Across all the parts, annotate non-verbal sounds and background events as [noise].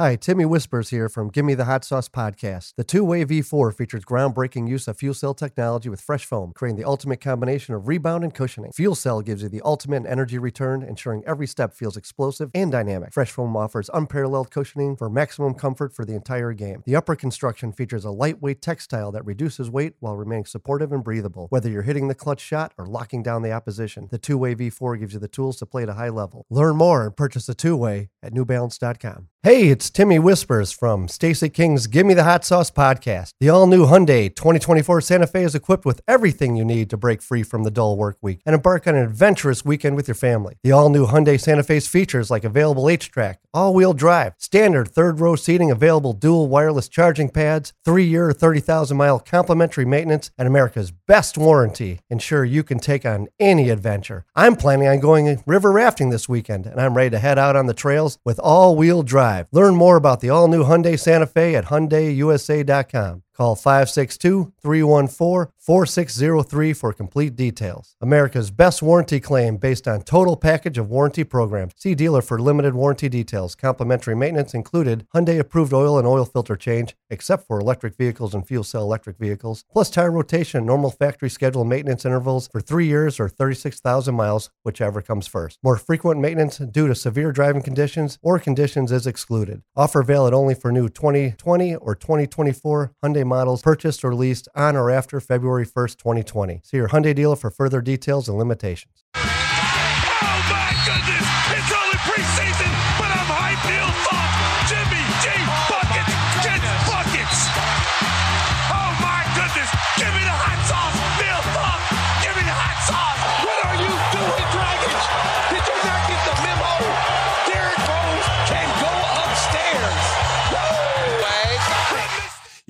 Hi, Timmy Whispers here from Gimme the Hot Sauce podcast. The TWO WXY V4 features groundbreaking use of fuel cell technology with fresh foam, creating the ultimate combination of rebound and cushioning. Fuel cell gives you the ultimate energy return, ensuring every step feels explosive and dynamic. Fresh foam offers unparalleled cushioning for maximum comfort for the entire game. The upper construction features a lightweight textile that reduces weight while remaining supportive and breathable. Whether you're hitting the clutch shot or locking down the opposition, the TWO WXY V4 gives you the tools to play at a high level. Learn more and purchase a TWO WXY at newbalance.com. Hey, it's Timmy Whispers from Stacey King's Gimme the Hot Sauce podcast. The all new Hyundai 2024 Santa Fe is equipped with everything you need to break free from the dull work week and embark on an adventurous weekend with your family. The all new Hyundai Santa Fe's features like available HTRAC, all wheel drive, standard third row seating, available dual wireless charging pads, three year, 30,000 mile complimentary maintenance, and America's best warranty ensure you can take on any adventure. I'm planning on going river rafting this weekend, and I'm ready to head out on the trails with all wheel drive. Learn more about the all new Hyundai Santa Fe at HyundaiUSA.com. Call 562 314 4603 for complete details. America's best warranty claim based on total package of warranty programs. See dealer for limited warranty details. Complimentary maintenance included Hyundai approved oil and oil filter change, except for electric vehicles and fuel cell electric vehicles, plus tire rotation normal factory schedule maintenance intervals for three years or 36,000 miles, whichever comes first. More frequent maintenance due to severe driving conditions or conditions is excluded. Offer valid only for new 2020 or 2024 Hyundai models purchased or leased on or after February 1st, 2020. See your Hyundai dealer for further details and limitations.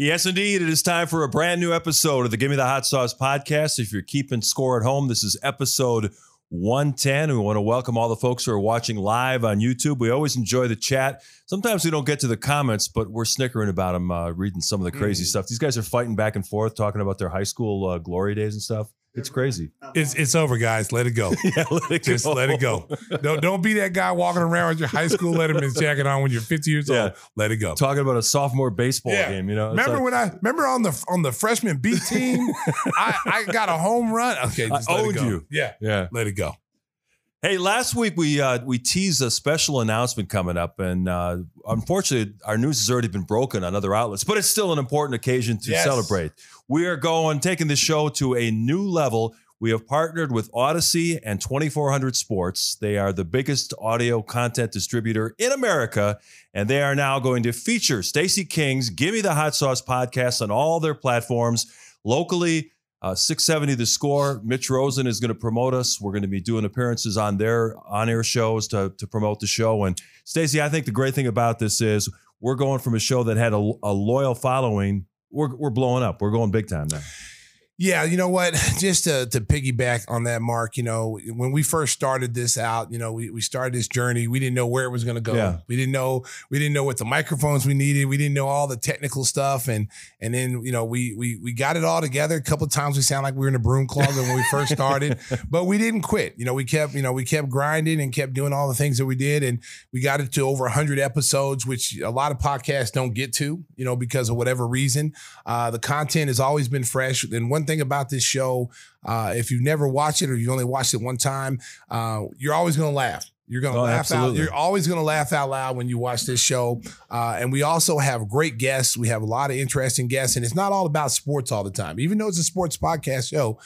Yes, indeed. It is time for a brand new episode of the Give Me the Hot Sauce podcast. If you're keeping score at home, this is episode 110. We want to welcome all the folks who are watching live on YouTube. We always enjoy the chat. Sometimes we don't get to the comments, but we're snickering about them, uh, reading some of the crazy stuff. These guys are fighting back and forth, talking about their high school uh, glory days and stuff. It's crazy. It's it's over, guys. Let it go. [laughs] Yeah, let it Just go. let it go. Don't don't be that guy walking around with your high school Letterman's jacket on when you're 50 years Yeah. old. Let it go. Talking about a sophomore baseball Yeah. game, you know. Remember like- when I remember on the on the freshman B team, [laughs] I, I got a home run. Okay, just I let owned it go. you. Yeah, yeah. let it go. Hey, last week we uh, we teased a special announcement coming up, and uh, unfortunately, our news has already been broken on other outlets. But it's still an important occasion to Yes. celebrate. We are going taking the show to a new level. We have partnered with Audacy and 2400 Sports. They are the biggest audio content distributor in America, and they are now going to feature Stacey King's "Give Me the Hot Sauce" podcast on all their platforms locally. Uh, 670 the score. Mitch Rosen is going to promote us. We're going to be doing appearances on their on-air shows to, to promote the show. And Stacey, I think the great thing about this is we're going from a show that had a, a loyal following. We're, we're blowing up. We're going big time now. Yeah, you know what? [laughs] Just to, to piggyback on that, Mark, you know, when we first started this out, you know, we, we started this journey. We didn't know where it was going to go. Yeah. We didn't know we didn't know what the microphones we needed. We didn't know all the technical stuff, and and then you know we we we got it all together. A couple of times we sound like we were in a broom closet when we first started, [laughs] but we didn't quit. You know, we kept you know we kept grinding and kept doing all the things that we did, and we got it to over hundred episodes, which a lot of podcasts don't get to. You know, because of whatever reason. Uh, the content has always been fresh. And one thing about this show, uh, if you've never watched it or you only watched it one time, uh, you're always going to laugh. You're going to Oh, laugh out. absolutely. You're always going to laugh out loud when you watch this show. Uh, and we also have great guests. We have a lot of interesting guests, and it's not all about sports all the time. Even though it's a sports podcast show,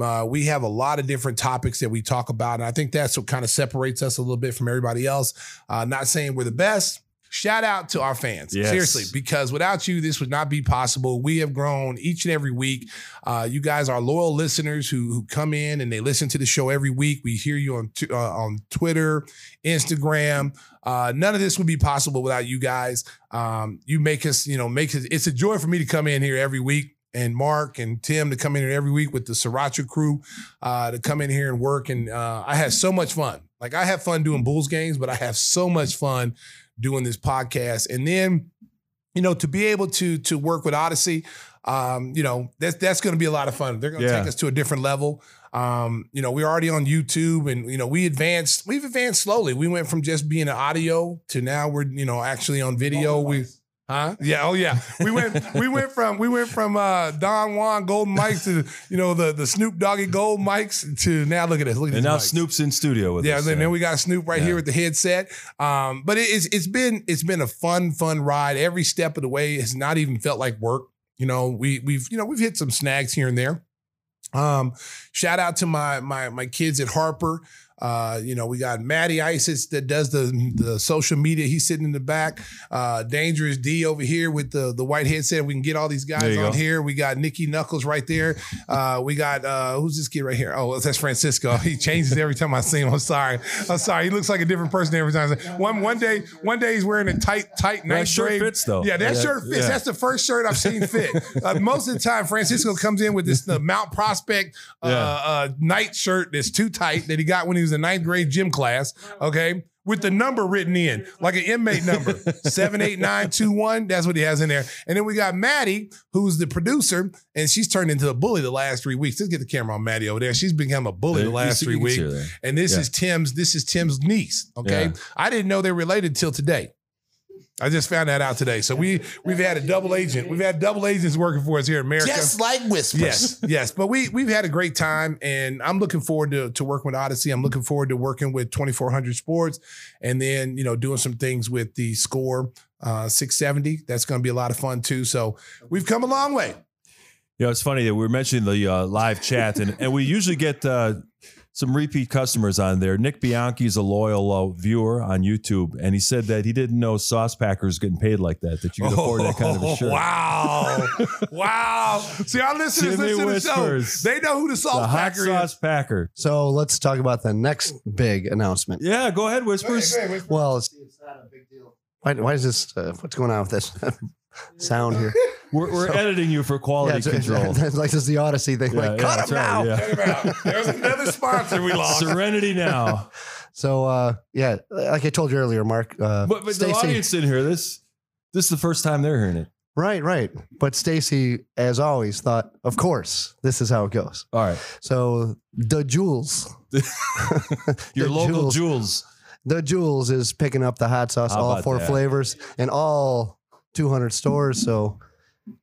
uh, we have a lot of different topics that we talk about, and I think that's what kind of separates us a little bit from everybody else. Uh, not saying we're the best. Shout out to our fans. Yes. Seriously, because without you, this would not be possible. We have grown each and every week. Uh, you guys are loyal listeners who who come in and they listen to the show every week. We hear you on t- uh, on Twitter, Instagram. Uh, none of this would be possible without you guys. Um, you make us, you know, make it. It's a joy for me to come in here every week. And Mark and Tim to come in here every week with the Sriracha crew uh, to come in here and work. And uh, I had so much fun. Like I have fun doing Bulls games, but I have so much fun doing this podcast. And then, you know, to be able to to work with Audacy, um, you know, that's that's going to be a lot of fun. They're going to Yeah. take us to a different level. Um, you know, we're already on YouTube, and you know, we advanced. We've advanced slowly. We went from just being an audio to now we're you know actually on video. We. Huh? Yeah. Oh, yeah. We went. we went from we went from uh, Don Juan Gold Mics to you know the the Snoop Doggy Gold Mics to now look at this. Look at And now mics. Snoop's in studio with us. Yeah, And then, then we got Snoop right Yeah. here with the headset. Um, but it, it's it's been it's been a fun fun ride. Every step of the way has not even felt like work. You know, we we've you know we've hit some snags here and there. Um, shout out to my my my kids at Harper. Uh, you know, we got Matty Isis that does the the social media. He's sitting in the back. Uh, Dangerous D over here with the the white headset. We can get all these guys on go. here. We got Nikki Knuckles right there. Uh, we got uh, who's this kid right here? Oh, that's Francisco. [laughs] He changes every time I see him. I'm sorry. I'm sorry. He looks like a different person every time. One one day, one day he's wearing a tight, tight night shirt grade- fits, though. Yeah, that Yeah, shirt fits. yeah. That's the first shirt I've seen fit. Uh, most of the time, Francisco comes in with this the Mount Prospect uh, Yeah. uh, night shirt that's too tight that he got when he was in ninth grade gym class. Okay. With the number written in, like an inmate number, [laughs] 78921. That's what he has in there. And then we got Maddie, who's the producer, and she's turned into a bully the last three weeks. Let's get the camera on Maddie over there. She's become a bully the last three weeks. see her there. And this Yeah. is Tim's, this is Tim's niece. Okay. Yeah. I didn't know they're related till today. I just found that out today. So we we've had a double agent. We've had double agents working for us here in America. Just like whispers. Yes, yes. But we we've had a great time, and I'm looking forward to to working with Audacy. I'm looking forward to working with 2400 Sports, and then you know doing some things with the Score uh, 670. That's going to be a lot of fun too. So we've come a long way. You know, it's funny that we are mentioning the uh, live chat, and, and we usually get uh, some repeat customers on there. Nick Bianchi is a loyal uh, viewer on YouTube, and he said that he didn't know Sauce Packers getting paid like that, that you could afford that kind of a shirt. Oh, [laughs] Wow, wow. See, our listeners Jimmy listen to the show. They know who the The Sauce hot Packer sauce is. packer. So let's talk about the next big announcement. Yeah, go ahead, Whispers. Well, it's, it's, not a big deal. why, why is this? Uh, what's going on with this [laughs] sound here? [laughs] We're, we're So- editing you for quality it's, it's, control. [laughs] it's like this is the Audacy thing. Yeah, like, yeah, cut that's him now. right, yeah. There's another sponsor we lost. Serenity now. [laughs] So uh, yeah, like I told you earlier, Mark. Uh, But, but the audience didn't hear this. This is the first time they're hearing it. right, right. But Stacey, as always, thought, of course, this is how it goes. All right. So the Jules, Your The local Jules. jewels. the Jules is picking up the hot sauce, How all four that? flavors, and all 200 stores. So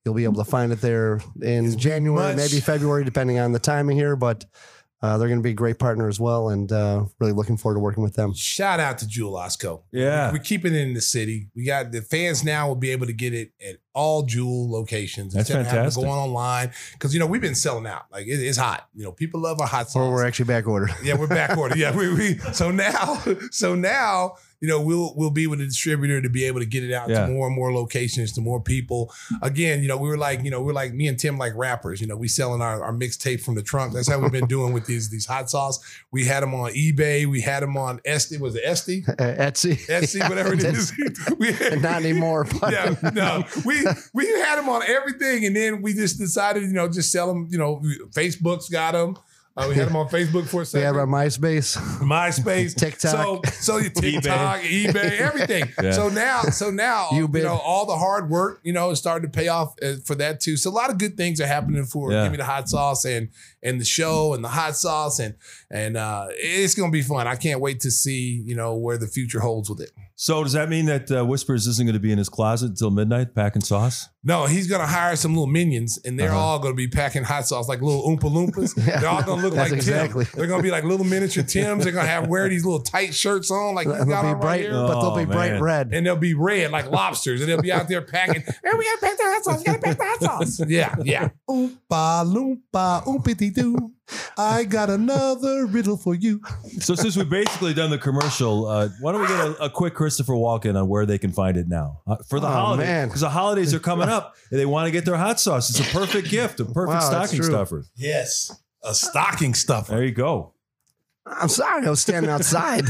you'll be able to find it there in January, much- maybe February, depending on the timing here. But uh, they're going to be a great partner as well, and uh, really looking forward to working with them. Shout out to Jewel Osco. Yeah. We're keeping it in the city. We got the fans now will be able to get it at all Jewel locations. That's instead of having to fantastic. Go on online because you know we've been selling out. Like it- it's hot. You know people love our hot sauce. Or we're actually back ordered. yeah, we're back [laughs] order. Yeah, we, we so now so now you know we'll we'll be with the distributor to be able to get it out Yeah. to more and more locations to more people. Again, you know we were like you know we're like me and Tim like rappers. You know we selling our, our mixtape from the trunk. That's how we've been doing with these these hot sauce. We had them on eBay. We had them on Etsy. Was it Etsy? [laughs] Uh, Etsy. Etsy, whatever it is. [laughs] We had, Not anymore. But [laughs] yeah, no, we we had them on everything, and then we just decided, you know, just sell them. You know, Facebook's got them. Uh, we had them on Facebook for a second. we second. have our MySpace. MySpace, [laughs] TikTok. so so your [laughs] TikTok, eBay, everything. [laughs] Yeah. So now, so now, you, Ubid. know, all the hard work, you know, is starting to pay off uh, for that too. So a lot of good things are happening for Yeah. Give Me the Hot Sauce and and the show and the hot sauce and and uh, it's gonna be fun. I can't wait to see you know where the future holds with it. So does that mean that uh, Whispers isn't going to be in his closet until midnight packing sauce? No, he's gonna hire some little minions, and they're Uh-huh. all gonna be packing hot sauce like little Oompa Loompas. [laughs] Yeah. they're all gonna look like exactly. Tim. They're gonna be like little miniature [laughs] Tims. They're gonna have wear these little tight shirts on, like They'll got be right bright, here. but they'll be Oh, bright man. red. and they'll be red like lobsters, and they'll be out there packing. [laughs] And we gotta pack the hot sauce. We gotta pack the hot sauce. Yeah, yeah. Oompa loompa oompity doo. I got another riddle for you. So since we've basically done the commercial, uh, why don't we get a, a quick Christopher Walken on where they can find it now uh, for the Oh, holiday? Because the holidays are coming up and they want to get their hot sauce. It's a perfect [laughs] gift, a perfect Wow, stocking stuffer. Yes, a stocking stuffer. There you go. I'm sorry, I was standing outside.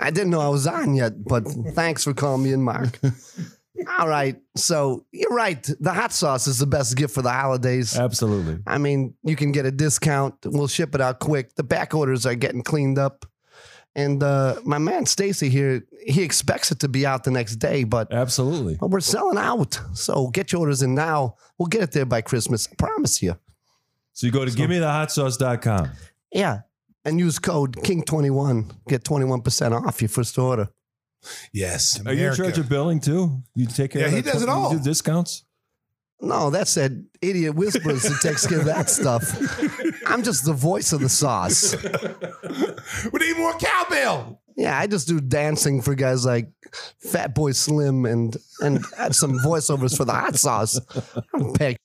I didn't know I was on yet, but thanks for calling me in, Mark. [laughs] All right, so you're right. The hot sauce is the best gift for the holidays. Absolutely. I mean, you can get a discount. We'll ship it out quick. The back orders are getting cleaned up. And uh, my man Stacey here, he expects it to be out the next day, but Absolutely. but we're selling out. So get your orders in now. We'll get it there by Christmas. I promise you. So you go to givemethehot Yeah. And use code King21. Get 21% off your first order. Yes. Are you in charge of billing too? You take care Yeah, of he does it stuff? You all. do discounts? No, that's that idiot whispers that takes care of that stuff. I'm just the voice of the sauce. we need more cowbell. Yeah, I just do dancing for guys like Fatboy Slim and and add some voiceovers for the hot sauce. I don't pay.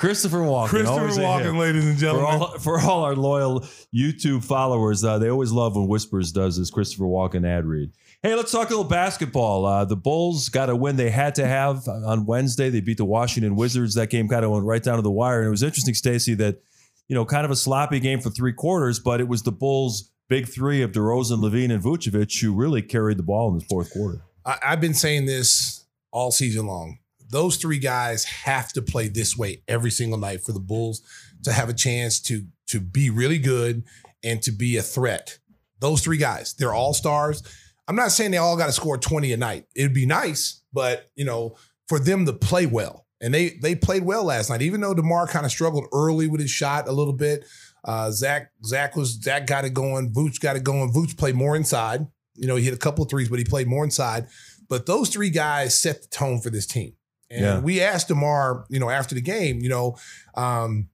Christopher Walken. Christopher always a Walken, ladies and For gentlemen. all, for all our loyal YouTube followers, uh, they always love when Whispers does this Christopher Walken ad read. Hey, let's talk a little basketball. Uh, the Bulls got a win they had to have on Wednesday. They beat the Washington Wizards. That game kind of went right down to the wire. And it was interesting, Stacy, that, you know, kind of a sloppy game for three quarters, but it was the Bulls' big three of DeRozan, LaVine, and Vucevic who really carried the ball in the fourth quarter. I, I've been saying this all season long. Those three guys have to play this way every single night for the Bulls to have a chance to to be really good and to be a threat. Those three guys, they're all stars. I'm not saying they all got to score 20 a night. It'd be nice, but you know, for them to play well. And they they played well last night, even though DeMar kind of struggled early with his shot a little bit. Uh, Zach Zach was Zach got it going. Vooch got it going. Vooch played more inside. You know, he hit a couple of threes, but he played more inside. But those three guys set the tone for this team. And Yeah. we asked DeMar, you know, after the game, you know, um,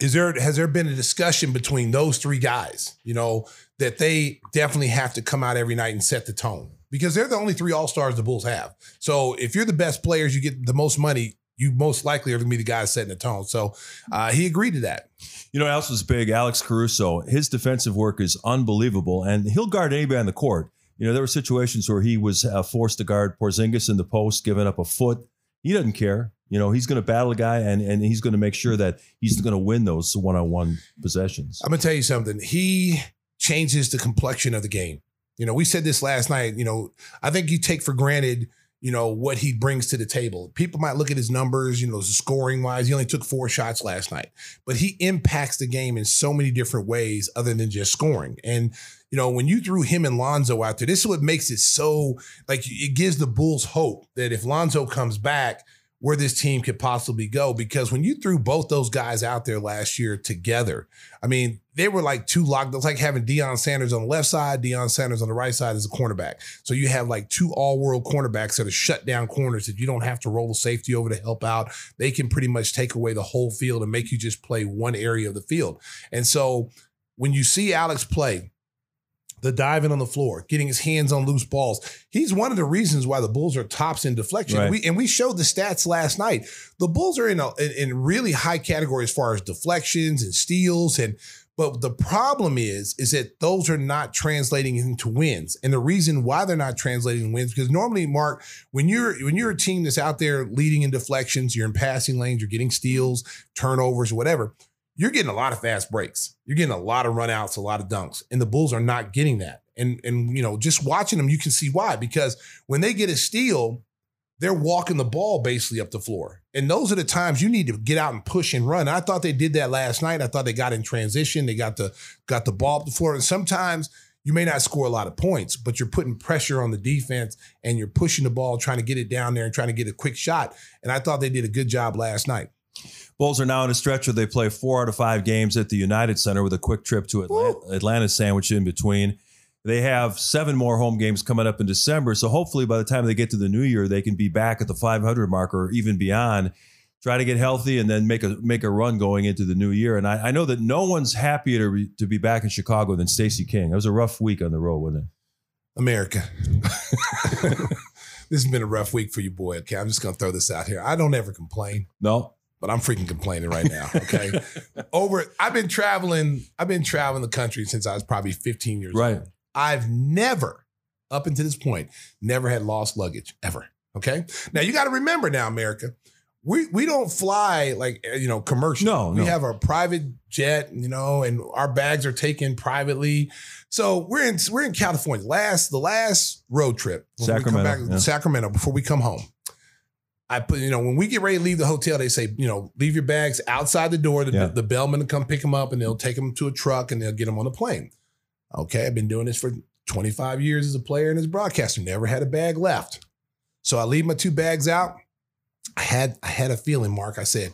is there has there been a discussion between those three guys, you know, that they definitely have to come out every night and set the tone because they're the only three all stars the Bulls have. So if you're the best players, you get the most money. You most likely are going to be the guy setting the tone. So uh, he agreed to that. You know, else was big? Alex Caruso. His defensive work is unbelievable, and he'll guard anybody on the court. You know, there were situations where he was uh, forced to guard Porzingis in the post, giving up a foot. He doesn't care. You know, he's going to battle a guy, and and he's going to make sure that he's going to win those one-on-one possessions. I'm gonna tell you something. He changes the complexion of the game. You know, we said this last night. You know, I think you take for granted, you know, what he brings to the table. People might look at his numbers, you know, scoring wise. He only took four shots last night, but he impacts the game in so many different ways other than just scoring. And you know, when you threw him and Lonzo out there, this is what makes it so like it gives the Bulls hope that if Lonzo comes back, where this team could possibly go. Because when you threw both those guys out there last year together, I mean, they were like two locked. It's like having Deion Sanders on the left side, Deion Sanders on the right side as a cornerback. So you have like two all-world cornerbacks that are shut down corners that you don't have to roll the safety over to help out. They can pretty much take away the whole field and make you just play one area of the field. And so when you see Alex play, the diving on the floor, getting his hands on loose balls. He's one of the reasons why the Bulls are tops in deflection. Right. We, and we showed the stats last night. The Bulls are in a in, in really high category as far as deflections and steals and but the problem is is that those are not translating into wins. And the reason why they're not translating wins because normally Mark when you're when you're a team that's out there leading in deflections, you're in passing lanes, you're getting steals, turnovers, whatever you're getting a lot of fast breaks. You're getting a lot of runouts, a lot of dunks, and the Bulls are not getting that. And and you know, just watching them, you can see why. Because when they get a steal, they're walking the ball basically up the floor, and those are the times you need to get out and push and run. I thought they did that last night. I thought they got in transition. They got the got the ball up the floor, and sometimes. You may not score a lot of points, but you're putting pressure on the defense and you're pushing the ball, trying to get it down there and trying to get a quick shot. And I thought they did a good job last night. Bulls are now in a stretch where they play four out of five games at the United Center with a quick trip to Atlanta, Atlanta sandwiched in between. They have seven more home games coming up in December. So hopefully by the time they get to the new year, they can be back at the 500 mark or even beyond. Try to get healthy and then make a make a run going into the new year. And I, I know that no one's happier to, re, to be back in Chicago than Stacey King. It was a rough week on the road, wasn't it? America. [laughs] this has been a rough week for you, boy. Okay, I'm just gonna throw this out here. I don't ever complain, No. But I'm freaking complaining right now. Okay, [laughs] over. I've been traveling. I've been traveling the country since I was probably 15 years Right. old. I've never, up until this point, never had lost luggage ever. Okay, now you got to remember now, America. We, we don't fly like uh, you know commercial. No, we no. have a private jet, you know, and our bags are taken privately. So we're in we're in California. Last the last road trip when we come Sacramento, back- yeah. Sacramento before we come home. I put, you know, when we get ready to leave the hotel, they say, you know, leave your bags outside the door. The, Yeah. the bellman will come pick them up and they'll take them to a truck and they'll get them on the plane. Okay, I've been doing this for 25 years as a player and as a broadcaster. Never had a bag left. So I leave my two bags out. I had I had a feeling, Mark. I said,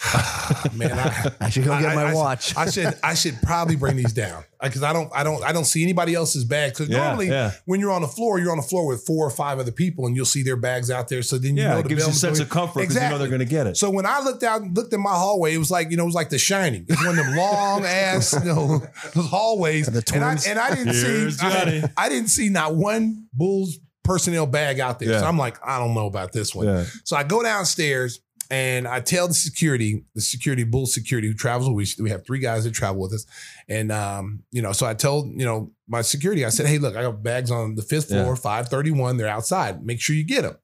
[laughs] man, I, I should go get I- my I- watch. I should I should probably bring these down because I don't I don't I don't see anybody else's bag. Because Yeah, normally yeah. when you're on the floor, you're on the floor with four or five other people, and you'll see their bags out there. So then you Yeah, know it gives you a sense going- of comfort because you know they're going to get it. So when I looked out looked in my hallway, it was like you know it was like The Shining. It's one of them long [laughs] ass you know those hallways, The and I twins. and I didn't Here's see I, I didn't see not one Bulls personnel bag out there. Yeah. So I'm like I don't know about this one. yeah. So I go downstairs and I tell the security, the security, bull security who travels. with We we have three guys that travel with us, and um, you know, so I told you know my security, I said, hey, look, I got bags on the fifth floor, Yeah. five thirty one. They're outside. Make sure you get them.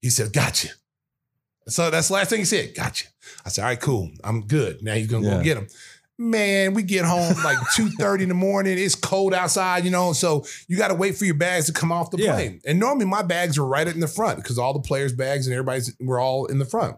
He said, gotcha. So that's the last thing he said. Gotcha. I said, all right, cool. I'm good. Now he's gonna Yeah. go get them. Man, we get home like [laughs] 2.30 in the morning. It's cold outside, you know. So you got to wait for your bags to come off the Yeah. plane. And normally my bags are right in the front because all the players' bags and everybody's were all in the front.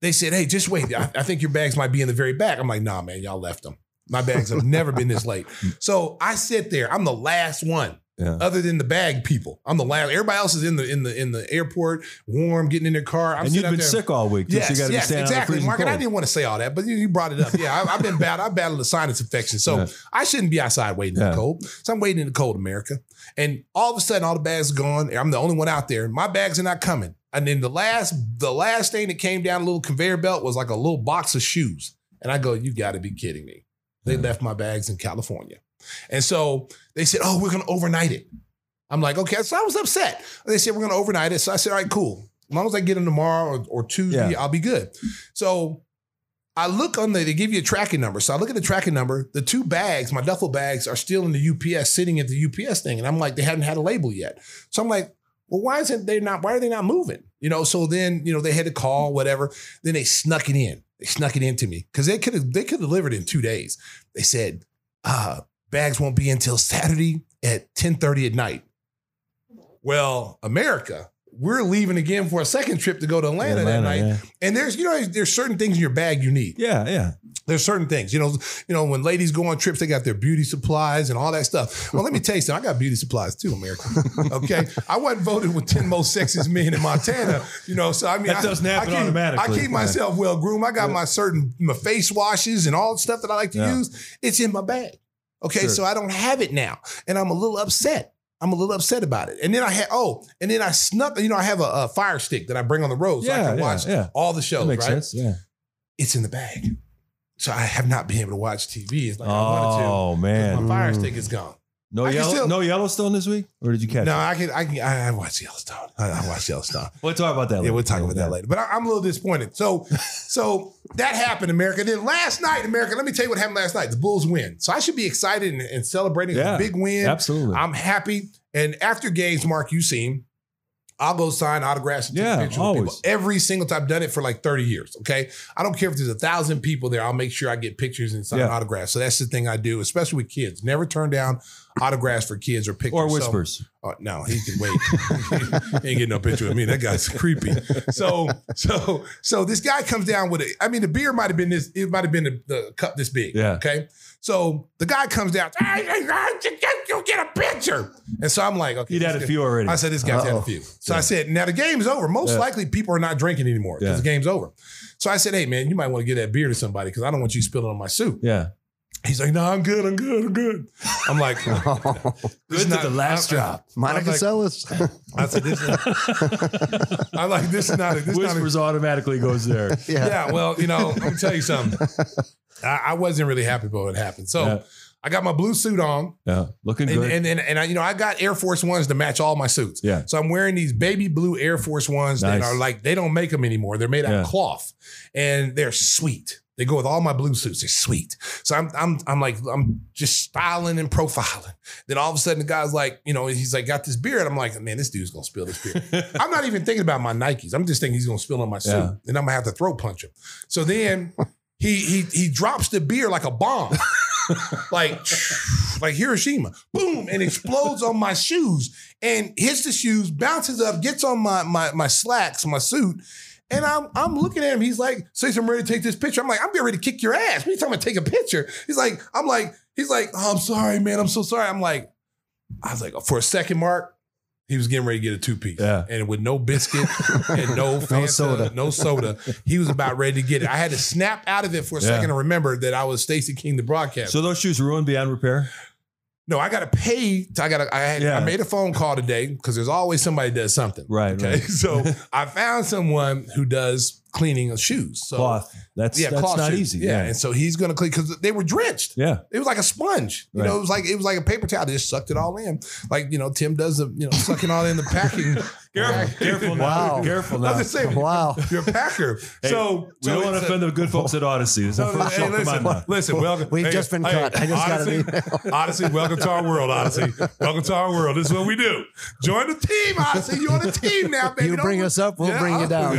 They said, hey, just wait. I, I think your bags might be in the very back. I'm like, nah, man, y'all left them. My bags have never been this late. [laughs] So I sit there. I'm the last one Yeah. other than the bag people. I'm the last. Everybody else is in the in the in the airport, warm, getting in their car. I'm and you've been sick all week. Yes, so you got to yes, exactly, Mark. I didn't want to say all that, but you, you brought it up. Yeah, I, I've been bad. I battled a sinus infection, so Yeah. I shouldn't be outside waiting in the cold. So I'm waiting in the cold, America. And all of a sudden, all the bags are gone. I'm the only one out there. My bags are not coming. And then the last, the last thing that came down a little conveyor belt was like a little box of shoes. And I go, you got to be kidding me. They left my bags in California. And so they said, oh, we're going to overnight it. I'm like, okay. So I was upset. They said, we're going to overnight it. So I said, all right, cool. As long as I get them tomorrow or, or Tuesday, Yeah. I'll be good. So I look on the, they give you a tracking number. So I look at the tracking number. The two bags, my duffel bags, are still in the UPS, sitting at the UPS thing. And I'm like, they haven't had a label yet. So I'm like, well, why isn't they not, why are they not moving? You know, so then, you know, they had to call, whatever. Then they snuck it in. They snuck it into me because they could have, they could have delivered in two days. They said, uh, bags won't be until Saturday at 10:30 at night. Well, America, we're leaving again for a second trip to go to Atlanta, that night. yeah. And there's, you know, there's certain things in your bag you need. Yeah, yeah. There's certain things, you know, you know, when ladies go on trips, they got their beauty supplies and all that stuff. Well, let me tell you something. I got beauty supplies too, America. [laughs] Okay. I wasn't voted with 10 most sexiest men in Montana, you know. So I mean, That I- doesn't happen I keep, automatically. I keep myself well groomed. I got my certain my face washes and all the stuff that I like to Yeah. use. It's in my bag. Okay. Sure. So I don't have it now. And I'm a little upset. I'm a little upset about it. And then I had, oh, and then I snuck, you know, I have a, a fire stick that I bring on the road so I Yeah, can yeah, watch yeah. all the That shows, makes right? sense. Yeah. It's in the bag. So I have not been able to watch TV as like I wanted to. Oh man. My fire stick is gone. No I can yellow. still- no Yellowstone this week, or did you catch? No, it? I can, I can, I, I watch Yellowstone. I, I watch Yellowstone. We'll talk about that. Later. Yeah, later. we'll talk about that later. But I, I'm a little disappointed. So, [laughs] so that happened, America. Then last night, America. Let me tell you what happened last night. The Bulls win, so I should be excited and, and celebrating. Yeah, a big win. Absolutely. I'm happy. And after games, Mark, you seen. I'll go sign autographs and take Yeah, pictures with always. people every single time. I've done it for like 30 years. Okay. I don't care if there's a thousand people there. I'll make sure I get pictures and sign Yeah. autographs. So that's the thing I do, especially with kids. Never turn down autographs for kids or pictures. or So- whispers. Oh, no, he can wait. [laughs] he ain't getting no picture of me. That guy's creepy. So, so, so this guy comes down with it. I mean, the beer might have been this. It might have been the, the cup this big. Yeah. Okay. So the guy comes down. "Hey, hey, hey, You get a picture. And so I'm like, okay. He'd had a few already. I said, this guy's had a few. So I said, now the game's over. Most Yeah. likely people are not drinking anymore because Yeah. the game's over. So I said, hey, man, you might want to get that beer to somebody because I don't want you spilling on my suit. Yeah. He's like, no, I'm good. I'm good. I'm good. I'm like, this [laughs] is Good to the last drop. Monica I was like- Seles. I said, this is, I'm like, this is not a, this is not a, Whispers automatically goes there. [laughs] yeah. yeah, well, you know, I'm gonna tell you something. I, I wasn't really happy about what happened. So Yeah. I got my blue suit on, Yeah. Looking and good. and and, and I, you know, I got Air Force Ones to match all my suits. yeah. So I'm wearing these baby blue Air Force Ones that are like they don't make them anymore. They're made out Yeah. of cloth, and they're sweet. They go with all my blue suits. They're sweet. So I'm I'm I'm like I'm just styling and profiling. Then all of a sudden the guy's like, you know, he's like got this beer, I'm like, man, this dude's gonna spill this beer. [laughs] I'm not even thinking about my Nikes. I'm just thinking he's gonna spill on my suit, Yeah. and I'm gonna have to throat punch him. So then he he he drops the beer like a bomb. [laughs] like like Hiroshima, boom, and explodes on my shoes and hits the shoes, bounces up, gets on my my my slacks, my suit. And I'm I'm looking at him. He's like, "Say I'm ready to take this picture." I'm like, "I'm getting ready to kick your ass." What are you talking about? Take a picture? He's like, "I'm like, he's like, oh, I'm sorry, man. I'm so sorry." I'm like, I was like, for a second, Mark, he was getting ready to get a two piece, Yeah. and with no biscuit and [laughs] no Fanta, soda. no soda, he was about ready to get it. I had to snap out of it for a Yeah. second and remember that I was Stacey King, the broadcaster. So those shoes ruined beyond repair? No, I got to pay. I got. I had. Yeah. I made a phone call today because there's always somebody does something. Right, Okay. right. [laughs] So [laughs] I found someone who does cleaning of shoes. So Cloth. That's Yeah, that's not shoes. easy. Yeah. Yeah. And so he's gonna clean because they were drenched. Yeah. It was like a sponge. You Right. know, it was like it was like a paper towel. They just sucked it all in. Like, you know, Tim does the, you know, sucking all in the packing. [laughs] Careful, careful now. Wow. Careful I'm now. just saying, [laughs] Wow. you're a packer. Hey, so we don't want to offend the good folks at Audacy. This [laughs] No, the first hey, show. Come listen, on now. listen, welcome. We've hey, just been hey, cut. I just got an Audacy, Audacy, welcome to our world, Audacy. Welcome to our world. This is what we do. Join the team, Audacy. You're on the team now, baby. You bring us up, we'll bring you down.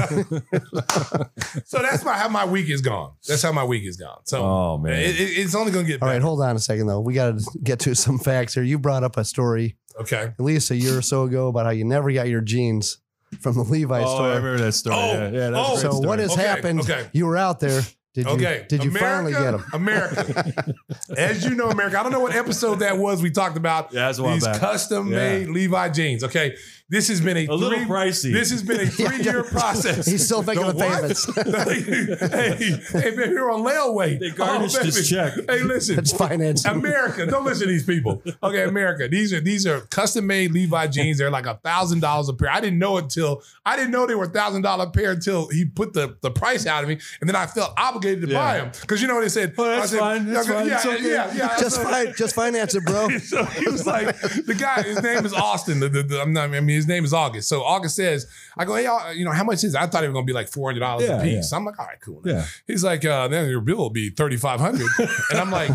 so that's my, how my week is gone. That's how my week is gone. So Oh, man. it, it- it's only going to get All better. right, hold on a second though. We got to get to some facts here. You brought up a story Okay. at least a year or so ago about how you never got your jeans from the Levi Oh, I remember that story. Oh, yeah, yeah, that's oh. So story. what has Okay, happened? okay. You were out there. Did you? Okay. Did you finally get them? America. [laughs] As you know, America. I don't know what episode that was. We talked about Yeah, that's a while these back. custom Yeah. made Levi jeans. Okay. This has been a, A little three- pricey. This has been a [laughs] three year process. He's still making the what? payments. [laughs] hey, hey, man, you're on layaway. They garnished Oh, his check. Hey, listen. It's financing. America, don't listen to these people. Okay, America. These are these are custom made Levi jeans. They're like a thousand dollars a pair. I didn't know until I didn't know they were a thousand dollar pair until he put the, the price out of me, and then I felt obligated to Yeah. buy them because you know what they said. Oh, that's I said, fine. That's fine. Yeah, It's okay. yeah, yeah. just So- fi- just finance it, bro. [laughs] so he was like, the guy, his name is Austin. The, the, the- I'm not, I mean, his name is August. So August says, I go, hey, y'all, you know, how much is it? I thought it was going to be like $400 Yeah, a piece. yeah. I'm like, all right, cool. Yeah. He's like, uh, then your bill will be 3500 [laughs] And I'm like,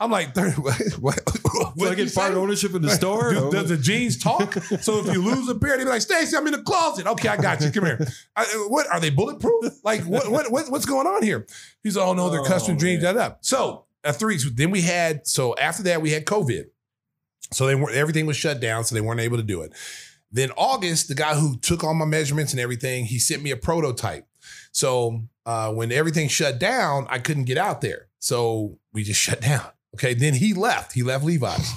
I'm like, 30, [laughs] what? what Do I get part say? ownership in the store? Do- does the jeans [laughs] talk? so if you lose a pair, they be like, Stacy, I'm in the closet. Okay, I got you. Come here. I, what are they bulletproof? Like what, what what what's going on here? He's like, oh no, they're custom Oh, jeans. That up. So at three, so then we had so after that we had COVID. So they weren't everything was shut down, so they weren't able to do it. Then August, the guy who took all my measurements and everything, he sent me a prototype. So uh, when everything shut down, I couldn't get out there. So we just [laughs] shut down. Okay. Then he left. He left Levi's.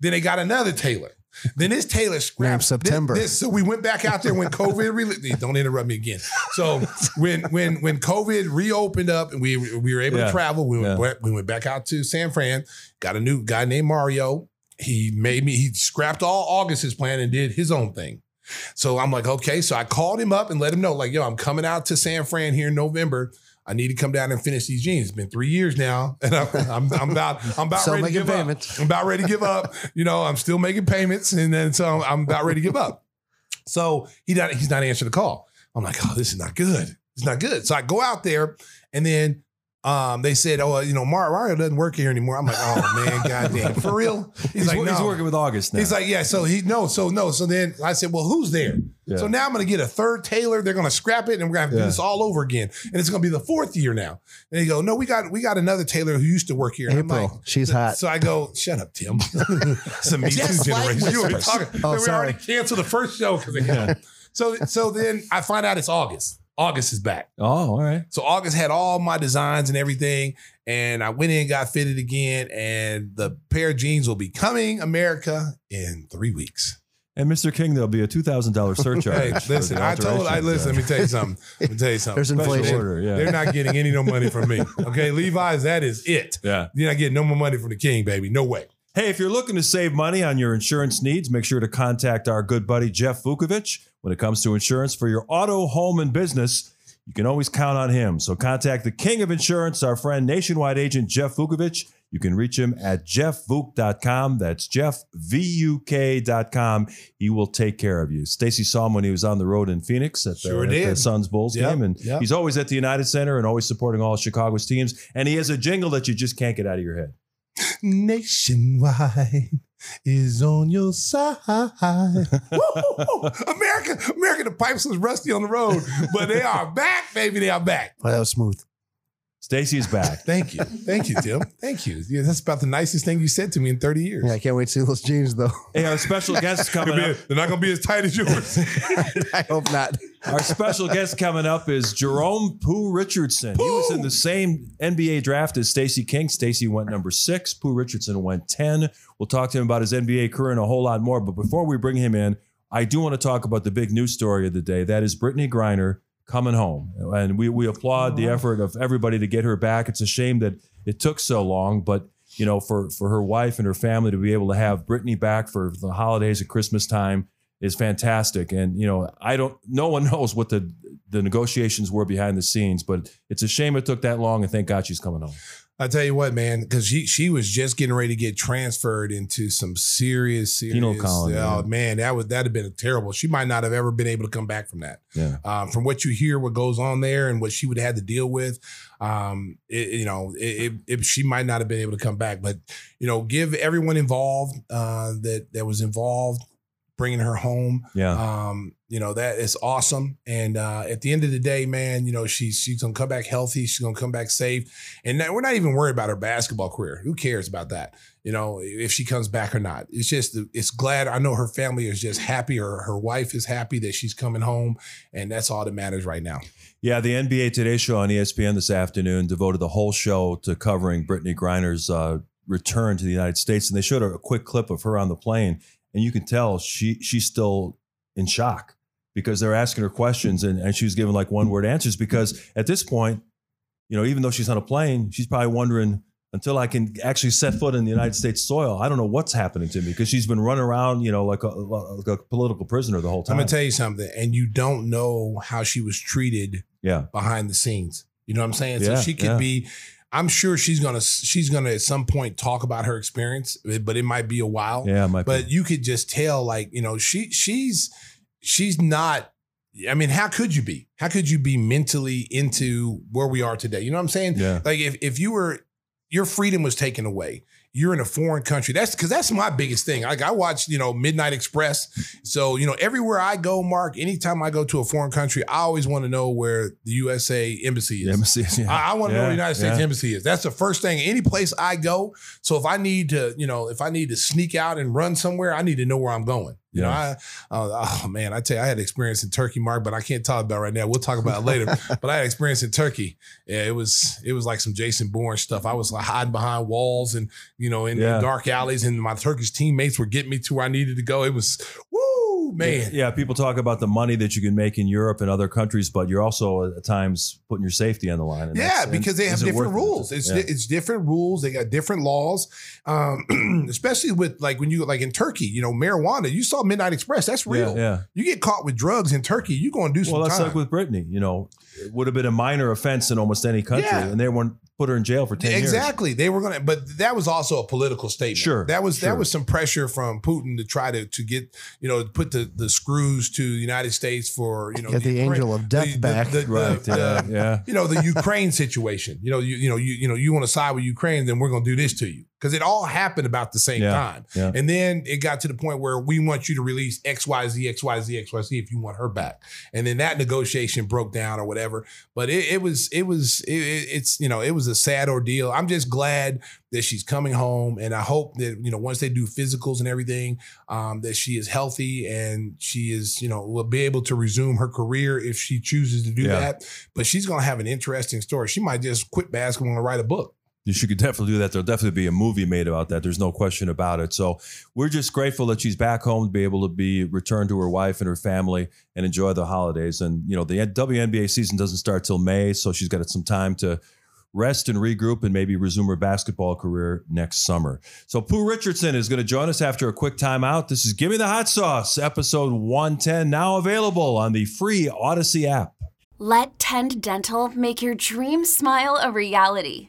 then they got another tailor. Then this tailor scrapped Named September. This, this- so we went back out there when COVID really [laughs] don't interrupt me again. So when when when COVID reopened up and we we were able Yeah. to travel, we went, Yeah. we went back out to San Fran, got a new guy named Mario. He made me, he scrapped all August's plan and did his own thing. So I'm like, okay. So I called him up and let him know, like, yo, I'm coming out to San Fran here in November. I need to come down and finish these jeans. It's been three years now, and I'm, [laughs] I'm, I'm about I'm about ready to give payments. up. I'm about ready to give up. You know, I'm still making payments, and then so I'm about ready to give up. So he not he's not answering the call. I'm like, oh, this is not good. It's not good. So I go out there, and then um, they said, oh, you know, Mar- Mario doesn't work here anymore. I'm like, oh man, goddamn, for real. [laughs] He's, He's, like, he's no. working with August now. He's like, yeah. So he no, so no. So then I said, well, who's there? Yeah. So now I'm gonna get a third tailor. They're gonna scrap it, and we're gonna have to Yeah. do this all over again. And it's gonna be the fourth year now. And they go, no, we got we got another tailor who used to work here. And April, like, she's hot. so I go, shut up, Tim. [laughs] it's a [laughs] Me Too Just like generation. You were talking. Oh, we sorry. already canceled the first show because him. So so then I find out it's August. August is back. oh, all right. So August had all my designs and everything, and I went in, and got fitted again, and the pair of jeans will be coming America in three weeks. And Mr. King, there'll be a two thousand dollars surcharge. Hey, listen, I told, I listen. Let me tell you something. Let me tell you something. [laughs] There's special inflation. order, yeah. They're not getting any no money from me. Okay, [laughs] Levi's, that is it. yeah. You're not getting no more money from the king, baby. No way. Hey, if you're looking to save money on your insurance needs, make sure to contact our good buddy Jeff Vukovic. When it comes to insurance for your auto, home, and business, you can always count on him. So contact the king of insurance, our friend nationwide agent Jeff Vukovic. You can reach him at jeffvuk.com. That's jeffvuk.com. He will take care of you. Stacey saw him when he was on the road in Phoenix at the, Sure at the. Suns Bulls Yep, game. And yep. he's always at the United Center and always supporting all of Chicago's teams. And he has a jingle that you just can't get out of your head. Nationwide is on your side. [laughs] America, America, the pipes was rusty on the road, but they are back, baby. They are back. Oh, that was smooth. Stacey is back. [laughs] Thank you. Thank you, Tim. Thank you. Yeah, that's about the nicest thing you said to me in 30 years. Yeah, I can't wait to see those jeans though. Hey, our special [laughs] guest coming up. They're not going to be as tight as yours. [laughs] I hope not. Our special guest coming up is Jerome Pooh Richardson. He was in the same NBA draft as Stacey King. Stacy went number six. Pooh Richardson went 10. We'll talk to him about his NBA career and a whole lot more. But before we bring him in, I do want to talk about the big news story of the day. That is Brittney Griner coming home. And we, we applaud the effort of everybody to get her back. It's a shame that it took so long, but you know, for, for her wife and her family to be able to have Brittney back for the holidays at Christmas time is fantastic. And you know, I don't. No one [laughs] knows what the the negotiations were behind the scenes, but it's a shame it took that long. And thank God she's coming home. I tell you what, man, because she she was just getting ready to get transferred into some serious, serious. Penal colony, Oh yeah. man, that would that'd have been terrible. She might not have ever been able to come back from that. Yeah. Um, from what you hear, what goes on there, and what she would have had to deal with, um, it, you know, it, it- she might not have been able to come back. But you know, give everyone involved uh, that that was involved, bringing her home. Yeah. Um, you know, that is awesome. And uh, at the end of the day, man, you know, she's she's gonna come back healthy. She's gonna come back safe. And we're not even worried about her basketball career. Who cares about that? You know, if she comes back or not. It's just it's glad I know her family is just happy or her wife is happy that she's coming home. And that's all that matters right now. Yeah, the NBA Today show on ESPN this afternoon devoted the whole show to covering Brittney Griner's uh, return to the United States, and they showed a quick clip of her on the plane, and you can tell she she's still in shock because they're asking her questions, and, and she was giving like one word answers because at this point, you know, even though she's on a plane, she's probably wondering until I can actually set foot in the United States soil, I don't know what's happening to me because she's been running around, you know, like a, like a political prisoner the whole time. I'm gonna tell you something, and you don't know how she was treated yeah, behind the scenes. You know what I'm saying? Yeah, so she could yeah. be. I'm sure she's gonna she's gonna at some point talk about her experience, but it might be a while. yeah, it might be. But you could just tell, like you know, she she's she's not. I mean, how could you be? How could you be mentally into where we are today? You know what I'm saying? yeah. Like if if you were your freedom was taken away. You're in a foreign country. That's because that's my biggest thing. Like I watch, you know, Midnight Express. So you know, everywhere I go, Mark. Anytime I go to a foreign country, I always want to know where the USA embassy is. The embassy, yeah. I, I want to know where the United States yeah. Embassy is. That's the first thing. Any place I go. So if I need to, you know, if I need to sneak out and run somewhere, I need to know where I'm going. You know, I, uh, oh man, I tell you, I had experience in Turkey, Mark, but I can't talk about it right now. We'll talk about it later. [laughs] but I had experience in Turkey. Yeah, it was it was like some Jason Bourne stuff. I was like hiding behind walls and you know in, in dark alleys, and my Turkish teammates were getting me to where I needed to go. It was woo man. Yeah, people talk about the money that you can make in Europe and other countries, but you're also at times putting your safety on the line. Yeah, because they have it different it? rules. It's Yeah. it's different rules. They got different laws, um, [clears throat] especially with like when you like in Turkey. You know, marijuana. You saw Midnight Express. That's real. Yeah, yeah. You get caught with drugs in Turkey, you're going to do some Well, that's time. like with Brittney. You know, it would have been a minor offense in almost any country, Yeah. and they won't put her in jail for ten years. Exactly. They were gonna, but that was also a political statement. Sure, That was sure. that was some pressure from Putin to try to to get you know put the the screws to the United States for you know Get the Ukraine- angel of death the- back. the- the- Right. the- Yeah. yeah. you know the Ukraine situation. You know, you you know you you know you want to side with Ukraine, then we're going to do this to you because it all happened about the same Yeah, time. yeah. And then it got to the point where we want you to release X Y Z X Y Z X Y Z if you want her back. And then that negotiation broke down or whatever. But it, it was it was it, it- it's you know it was a sad ordeal. I'm just glad that she's coming home, and I hope that you know once they do physicals and everything, um, that she is healthy and she is you know will be able to resume her career if she chooses to do Yeah. that. But she's gonna have an interesting story. She might just quit basketball and write a book. She could [laughs] definitely do that. There'll definitely be a movie made about that. There's no question about it. So we're just grateful that she's back home to be able to be returned to her wife and her family and enjoy the holidays. And you know, the WNBA season doesn't start till May, so she's got some time to rest and regroup and maybe resume her basketball career next summer. So Pooh Richardson is going to join us after a quick timeout. This is Give Me the Hot Sauce, episode 110, now available on the free Audacy app. Let Tend Dental make your dream smile a reality.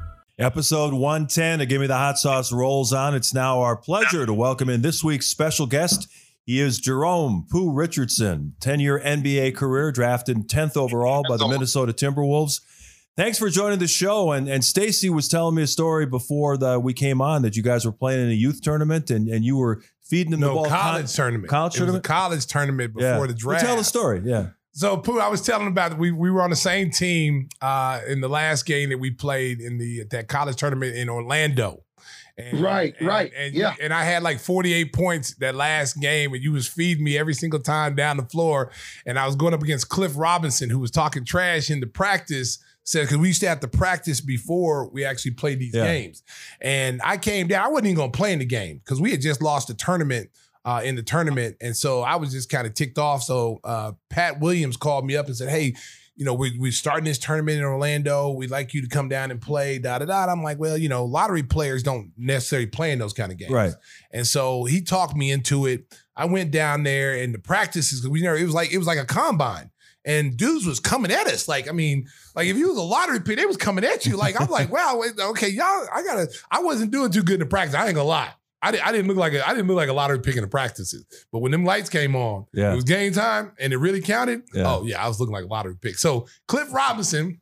Episode 110 of Give Me the Hot Sauce rolls on. It's now our pleasure to welcome in this week's special guest. He is Jerome Pooh Richardson, 10 year NBA career, drafted 10th overall by the Minnesota Timberwolves. Thanks for joining the show. And and Stacey was telling me a story before the, we came on that you guys were playing in a youth tournament and, and you were feeding them the No ball. college Con- tournament. College it was a tournament? college tournament before Yeah. the Well, draft. tell the story. Yeah. So Pooh, I was telling about we we were on the same team uh, in the last game that we played in the that college tournament in Orlando. And, Right, and- right, and yeah. and I had like 48 points that last game, and you was feeding me every single time down the floor. And I was going up against Cliff Robinson, who was talking trash in the practice. Said because we used to have to practice before we actually played these Yeah. games. And I came down. I wasn't even going to play in the game because we had just lost the tournament uh, in the tournament, and so I was just kind of ticked off. So uh, Pat Williams called me up and said, "Hey, you know, we, we're starting this tournament in Orlando. We'd like you to come down and play." Da da da. I'm like, well, you know, lottery players don't necessarily play in those kind of games, Right. And so he talked me into it. I went down there, and the practices we never. It was like it was like a combine. And dudes was coming at us. Like, I mean, like if you was a lottery pick, they was coming at you. Like, I'm like, [laughs] wow, okay, y'all, I gotta, I wasn't doing too good in the practice. I ain't gonna lie. I, di- I didn't look like a, I didn't look like a lottery pick in the practices. But when them lights came on, Yeah. it was game time and it really counted. Yeah. Oh yeah, I was looking like a lottery pick. So Cliff Robinson,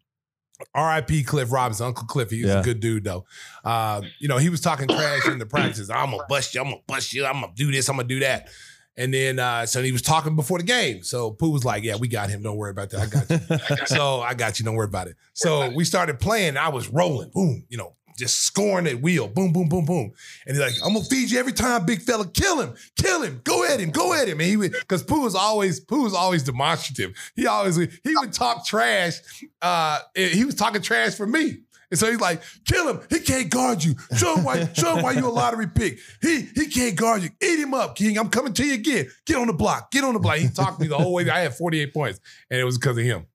R.I.P. Cliff Robinson, Uncle Cliff. He was Yeah. a good dude though. Uh, you know, he was talking trash in the practices. I'm gonna bust you. I'm gonna bust you. I'm gonna do this. I'm gonna do that. And then uh, so he was talking before the game. So Pooh was like, "Yeah, we got him. Don't worry about that. I got you." [laughs] so I got you. Don't worry about it. So we started playing. I was rolling. Boom. You know, just scoring at will. Boom, boom, boom, boom. And he's like, "I'm gonna feed you every time, big fella. Kill him. Kill him. Go at him. Go at him." And he would because Pooh was always Pooh was always demonstrative. He always he would talk trash. Uh, he was talking trash for me. And so he's like, kill him. He can't guard you. Show him why, show him why you a lottery pick. He he can't guard you. Eat him up, King. I'm coming to you again. Get on the block. Get on the block. He talked me the whole way. I had 48 points. And it was because of him.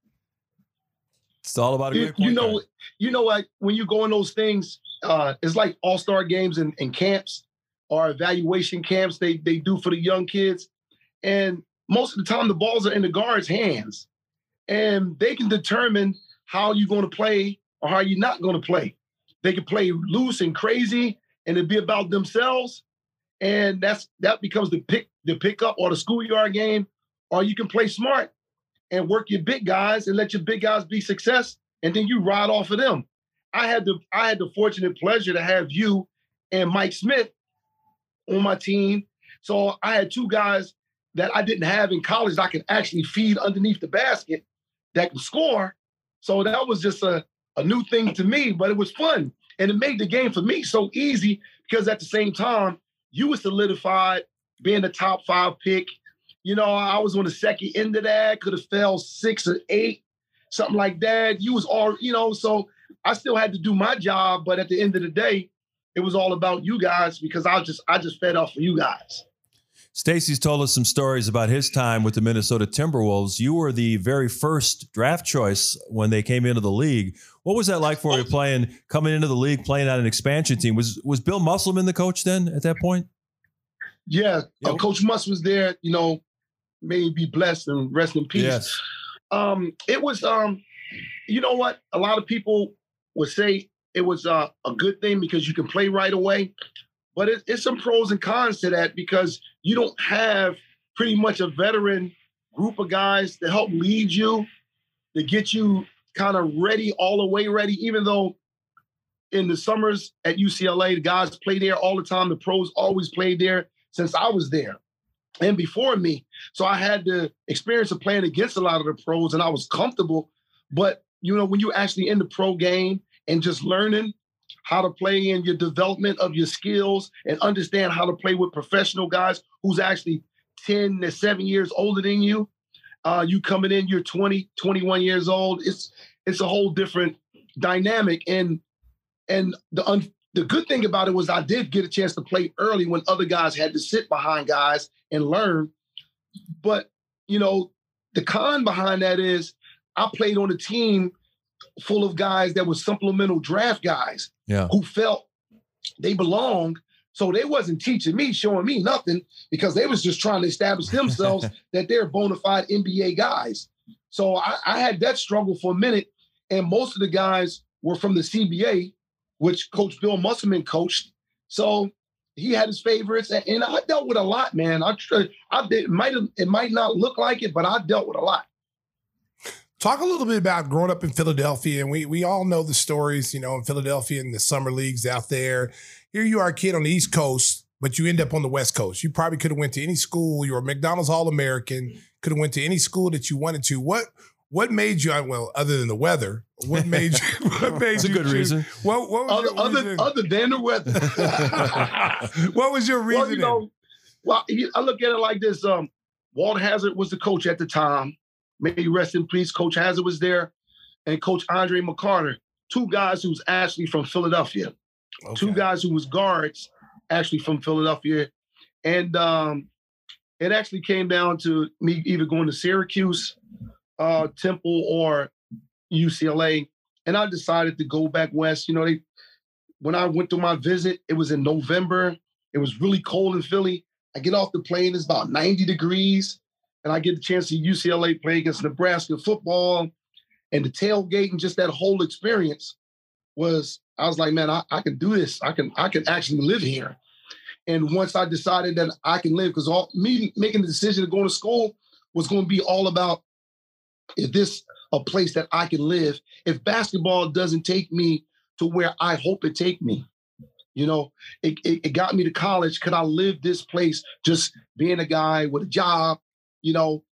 It's all about a you, you point know, guard. you know what? When you go in those things, uh, it's like all star games and, and camps or evaluation camps they they do for the young kids, and most of the time the balls are in the guards' hands, and they can determine how you're going to play or how you're not going to play. They can play loose and crazy, and it be about themselves, and that's that becomes the pick the pickup or the schoolyard game, or you can play smart and work your big guys and let your big guys be success, and then you ride off of them. I had the I had the fortunate pleasure to have you and Mike Smith on my team. So I had two guys that I didn't have in college that I could actually feed underneath the basket that can score. So that was just a, a new thing to me, but it was fun. And it made the game for me so easy because at the same time, you were solidified being the top five pick. You know, I was on the second end of that, could have fell six or eight, something like that. You was all, you know, so I still had to do my job, but at the end of the day, it was all about you guys because I just I just fed off for you guys. Stacey's told us some stories about his time with the Minnesota Timberwolves. You were the very first draft choice when they came into the league. What was that like for you playing, coming into the league, playing on an expansion team? Was was Bill Musselman the coach then at that point? Yeah, uh, Coach Muss was there. You know, may he be blessed and rest in peace. Yes. Um, it was, um, you know what? A lot of people would say it was uh, a good thing because you can play right away, but it, it's some pros and cons to that because you don't have pretty much a veteran group of guys to help lead you, to get you kind of ready, all the way ready. Even though in the summers at UCLA, the guys play there all the time. The pros always played there since I was there and before me. So I had the experience of playing against a lot of the pros and I was comfortable. But, you know, when you're actually in the pro game and just learning how to play in your development of your skills and understand how to play with professional guys who's actually 10 to 7 years older than you, uh, you coming in, you're 20, 21 years old. It's it's a whole different dynamic. And and the un, the good thing about it was I did get a chance to play early when other guys had to sit behind guys and learn. But you know, the con behind that is I played on a team full of guys that were supplemental draft guys Yeah. who felt they belonged. So they wasn't teaching me, showing me nothing because they was just trying to establish themselves [laughs] that they're bona fide NBA guys. So I, I had that struggle for a minute, and most of the guys were from the CBA, which Coach Bill Musselman coached. So he had his favorites, and, and I dealt with a lot, man. I I did, might it might not look like it, but I dealt with a lot. Talk a little bit about growing up in Philadelphia, and we we all know the stories, you know, in Philadelphia and the summer leagues out there. Here you are, a kid on the East Coast, but you end up on the West Coast. You probably could have went to any school. You were a McDonald's All American. Could have went to any school that you wanted to. What what made you? Well, other than the weather, what made you? [laughs] What made It's a you good choose- reason. What, what was Other your other, reason? other than the weather. [laughs] [laughs] what was your reason? Well, you know, well, I look at it like this. Um, Walt Hazzard was the coach at the time. May he rest in peace. Coach Hazzard was there, and Coach Andre McCarter, two guys who's actually from Philadelphia. Two guys who was guards, actually from Philadelphia, and um, it actually came down to me either going to Syracuse, uh, Temple, or UCLA, and I decided to go back west. You know, they when I went to my visit, it was in November. It was really cold in Philly. I get off the plane, it's about 90 degrees, and I get the chance to UCLA play against Nebraska football. And the tailgate and just that whole experience was, I was like, man, I, I can do this. I can, I can actually live here. And once I decided that I can live, because all me making the decision to go to school was going to be all about is this a place that I can live? If basketball doesn't take me to where I hope it take me, you know, it, it, it got me to college. Could I live this place just being a guy with a job, you know,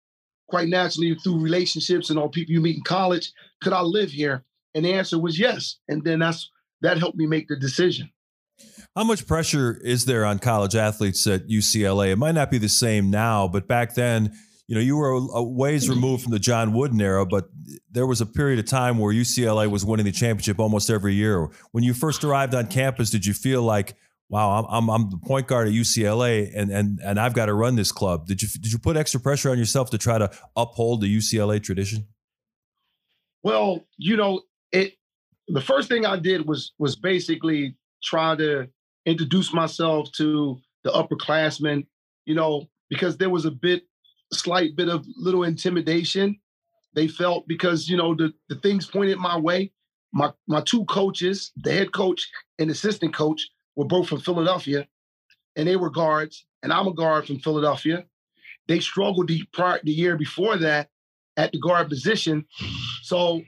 quite naturally through relationships and all people you meet in college? Could I live here? And the answer was yes. And then that's that helped me make the decision. How much pressure is there on college athletes at UCLA? It might not be the same now, but back then, you know, you were a, ways mm-hmm. removed from the John Wooden era, but there was a period of time where UCLA was winning the championship almost every year. When you first arrived on campus, did you feel like, wow, I'm, I'm, I'm the point guard at UCLA and, and, and I've got to run this club? Did you, did you put extra pressure on yourself to try to uphold the UCLA tradition? Well, you know, it the first thing I did was was basically try to introduce myself to the upperclassmen, you know, because there was a bit slight bit of little intimidation they felt because you know the, the things pointed my way. My my two coaches, the head coach and assistant coach, were both from Philadelphia, and they were guards, and I'm a guard from Philadelphia. They struggled the prior the year before that at the guard position, so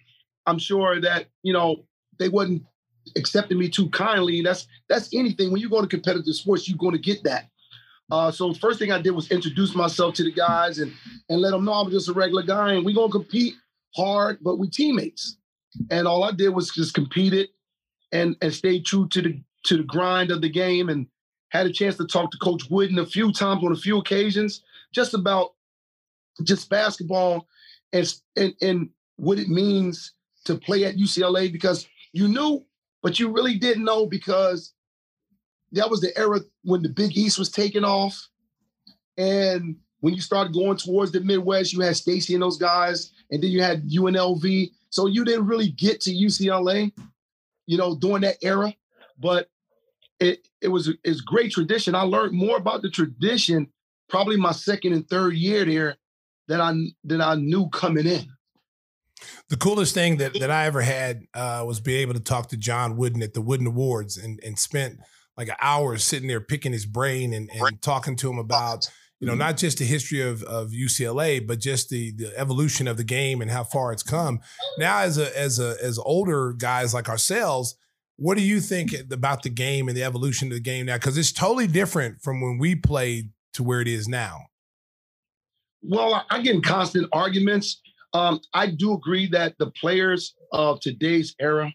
I'm sure that you know they wasn't accepting me too kindly. That's that's anything when you go to competitive sports, you're going to get that. Uh, so first thing I did was introduce myself to the guys and and let them know I'm just a regular guy and we're gonna compete hard, but we teammates. And all I did was just compete it and and stay true to the to the grind of the game and had a chance to talk to Coach Wooden a few times on a few occasions, just about just basketball and and, and what it means to play at UCLA because you knew, but you really didn't know because that was the era when the Big East was taking off. And when you started going towards the Midwest, you had Stacey and those guys, and then you had UNLV. So you didn't really get to UCLA, you know, during that era. But it it was it's great tradition. I learned more about the tradition probably my second and third year there than I than I knew coming in. The coolest thing that, that I ever had uh, was be able to talk to John Wooden at the Wooden Awards and, and spent like an hour sitting there picking his brain and, and talking to him about, you know, not just the history of, of UCLA, but just the, the evolution of the game and how far it's come. Now, as a as a as older guys like ourselves, what do you think about the game and the evolution of the game now? Because it's totally different from when we played to where it is now. Well, I- I get in constant arguments. Um, I do agree that the players of today's era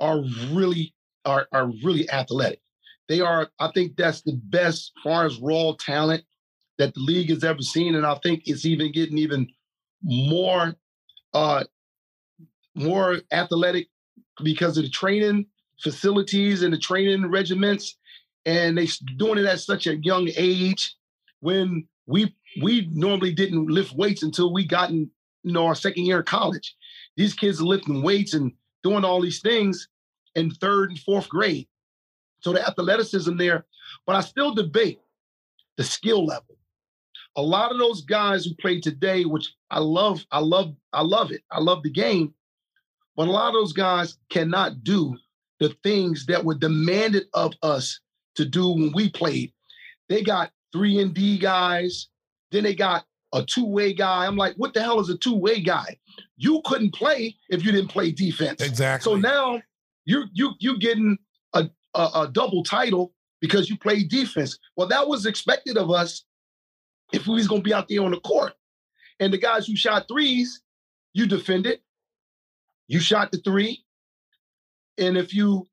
are really are are really athletic. They are. I think that's the best far as raw talent that the league has ever seen, and I think it's even getting even more uh, more athletic because of the training facilities and the training regiments, and they doing it at such a young age when we we normally didn't lift weights until we got in you know our second year of college. These kids are lifting weights and doing all these things in third and fourth grade. So the athleticism there, but I still debate the skill level. A lot of those guys who play today, which I love, I love, I love it. I love the game. But a lot of those guys cannot do the things that were demanded of us to do when we played. They got three and D guys, then they got a two-way guy. I'm like, what the hell is a two-way guy? You couldn't play if you didn't play defense. Exactly. So now you you you getting a, a a double title because you played defense. Well, that was expected of us if we was gonna be out there on the court. And the guys who shot threes, you defended. You shot the three, and if you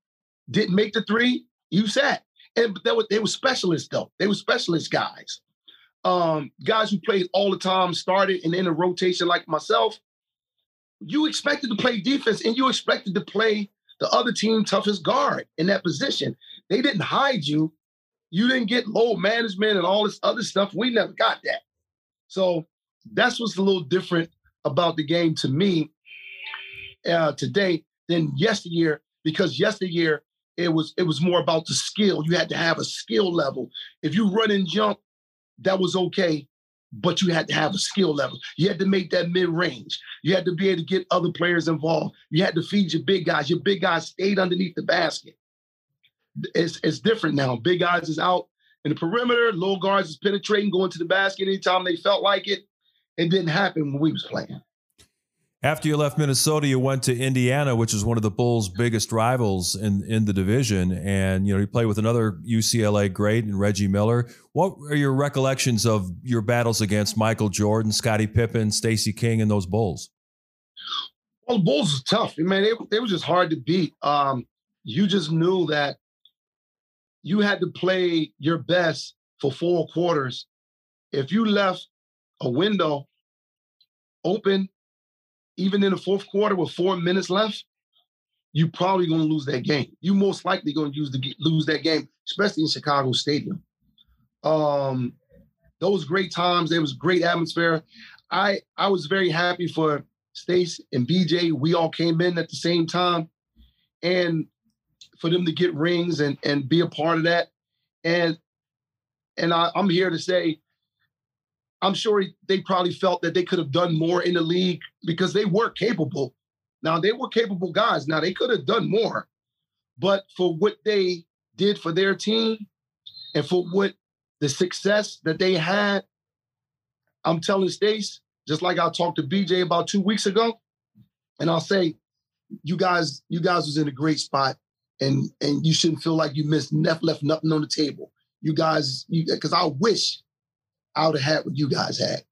didn't make the three, you sat. And but they were they were specialists though. They were specialist guys. Um, guys who played all the time, started and in a rotation like myself. You expected to play defense, and you expected to play the other team toughest guard in that position. They didn't hide you. You didn't get load management and all this other stuff. We never got that. So that's what's a little different about the game to me uh, today than yesteryear, because yesteryear it was it was more about the skill. You had to have a skill level. If you run and jump, that was okay, but you had to have a skill level. You had to make that mid range. You had to be able to get other players involved. You had to feed your big guys. Your big guys stayed underneath the basket. It's it's different now. Big guys is out in the perimeter. Low guards is penetrating, going to the basket anytime they felt like it. It didn't happen when we was playing. After you left Minnesota, you went to Indiana, which is one of the Bulls' biggest rivals in in the division, and you know you played with another UCLA great and Reggie Miller. What are your recollections of your battles against Michael Jordan, Scottie Pippen, Stacey King, and those Bulls? Well, the Bulls was tough. Man, they, they were just hard to beat. Um, you just knew that you had to play your best for four quarters. If you left a window open, even in the fourth quarter with four minutes left, you're probably going to lose that game. You most likely going to use the lose that game, especially in Chicago Stadium. Um, those great times. There was great atmosphere. I I was very happy for Stace and BJ. We all came in at the same time, and for them to get rings and and be a part of that. And and I, I'm here to say, I'm sure they probably felt that they could have done more in the league because they were capable. Now they were capable guys. Now they could have done more, but for what they did for their team and for what the success that they had, I'm telling Stace, just like I talked to BJ about two weeks ago, and I'll say, you guys, you guys was in a great spot, and and you shouldn't feel like you missed left left nothing on the table. You guys, you because I wish I would have had what you guys had.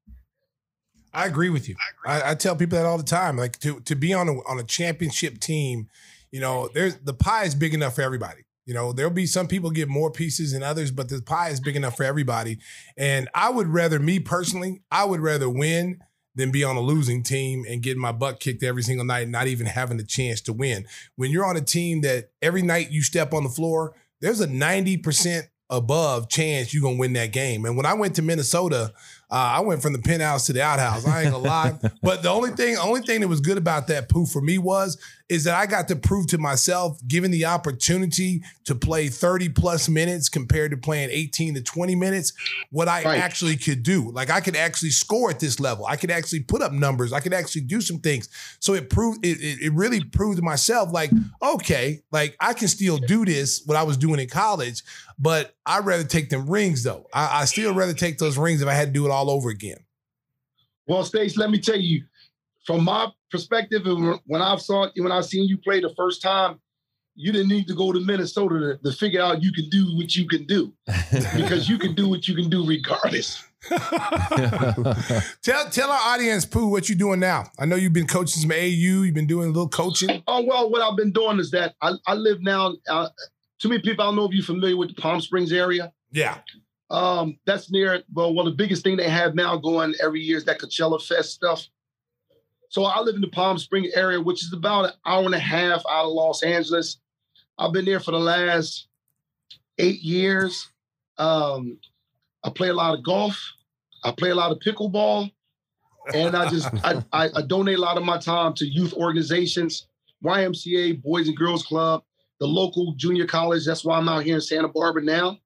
I agree with you. I, I tell people that all the time. Like to to be on a on a championship team, you know, there's the pie is big enough for everybody. You know, there'll be some people get more pieces than others, but the pie is big enough for everybody. And I would rather, me personally, I would rather win than be on a losing team and getting my butt kicked every single night, and not even having a chance to win. When you're on a team that every night you step on the floor, there's a 90% above chance you're gonna win that game. And when I went to Minnesota, uh, I went from the penthouse to the outhouse. I ain't gonna lie. [laughs] But the only thing, only thing that was good about that poof for me was is that I got to prove to myself, given the opportunity to play 30 plus minutes compared to playing 18 to 20 minutes, what I Right. actually could do. Like I could actually score at this level. I could actually put up numbers. I could actually do some things. So it proved it, it, it really proved to myself, like, okay, like I can still do this, what I was doing in college, but I'd rather take them rings though. I, I still rather take those rings if I had to do it all over again. Well, Stace, let me tell you, from my perspective, and when- when I saw when I seen you play the first time, you didn't need to go to Minnesota to, to figure out you can do what you can do [laughs] because you can do what you can do regardless. [laughs] Tell tell our audience, Pooh, what you doing now. I know you've been coaching some AU. You've been doing a little coaching. Oh well, what I've been doing is that I, I live now. Uh, too many people. I don't know if you're familiar with the Palm Springs area. Yeah. Um, that's near. Well, well, the biggest thing they have now going every year is that Coachella Fest stuff. So I live in the Palm Springs area, which is about an hour and a half out of Los Angeles. I've been there for the last eight years. Um, I play a lot of golf. I play a lot of pickleball, and I just I, [laughs] I, I donate a lot of my time to youth organizations, YMCA, Boys and Girls Club, the local junior college. That's why I'm out here in Santa Barbara now,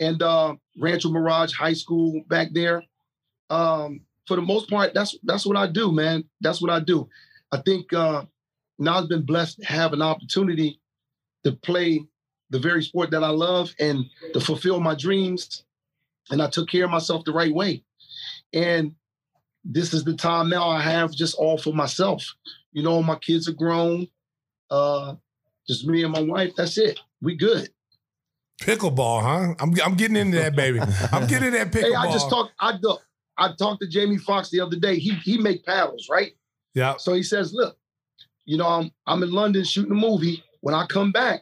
and uh, Rancho Mirage High School back there. Um, for the most part, that's that's what I do, man. That's what I do. I think uh, now I've been blessed to have an opportunity to play the very sport that I love and to fulfill my dreams. And I took care of myself the right way. And this is the time now I have just all for myself. You know, my kids are grown. Uh, just me and my wife. That's it. We good. Pickleball, huh? I'm I'm getting into that, baby. I'm [laughs] getting into that pickleball. Hey, I just talked. I do- I talked to Jamie Foxx the other day. He he make paddles, right? Yeah. So he says, look, you know, I'm I'm in London shooting a movie. When I come back,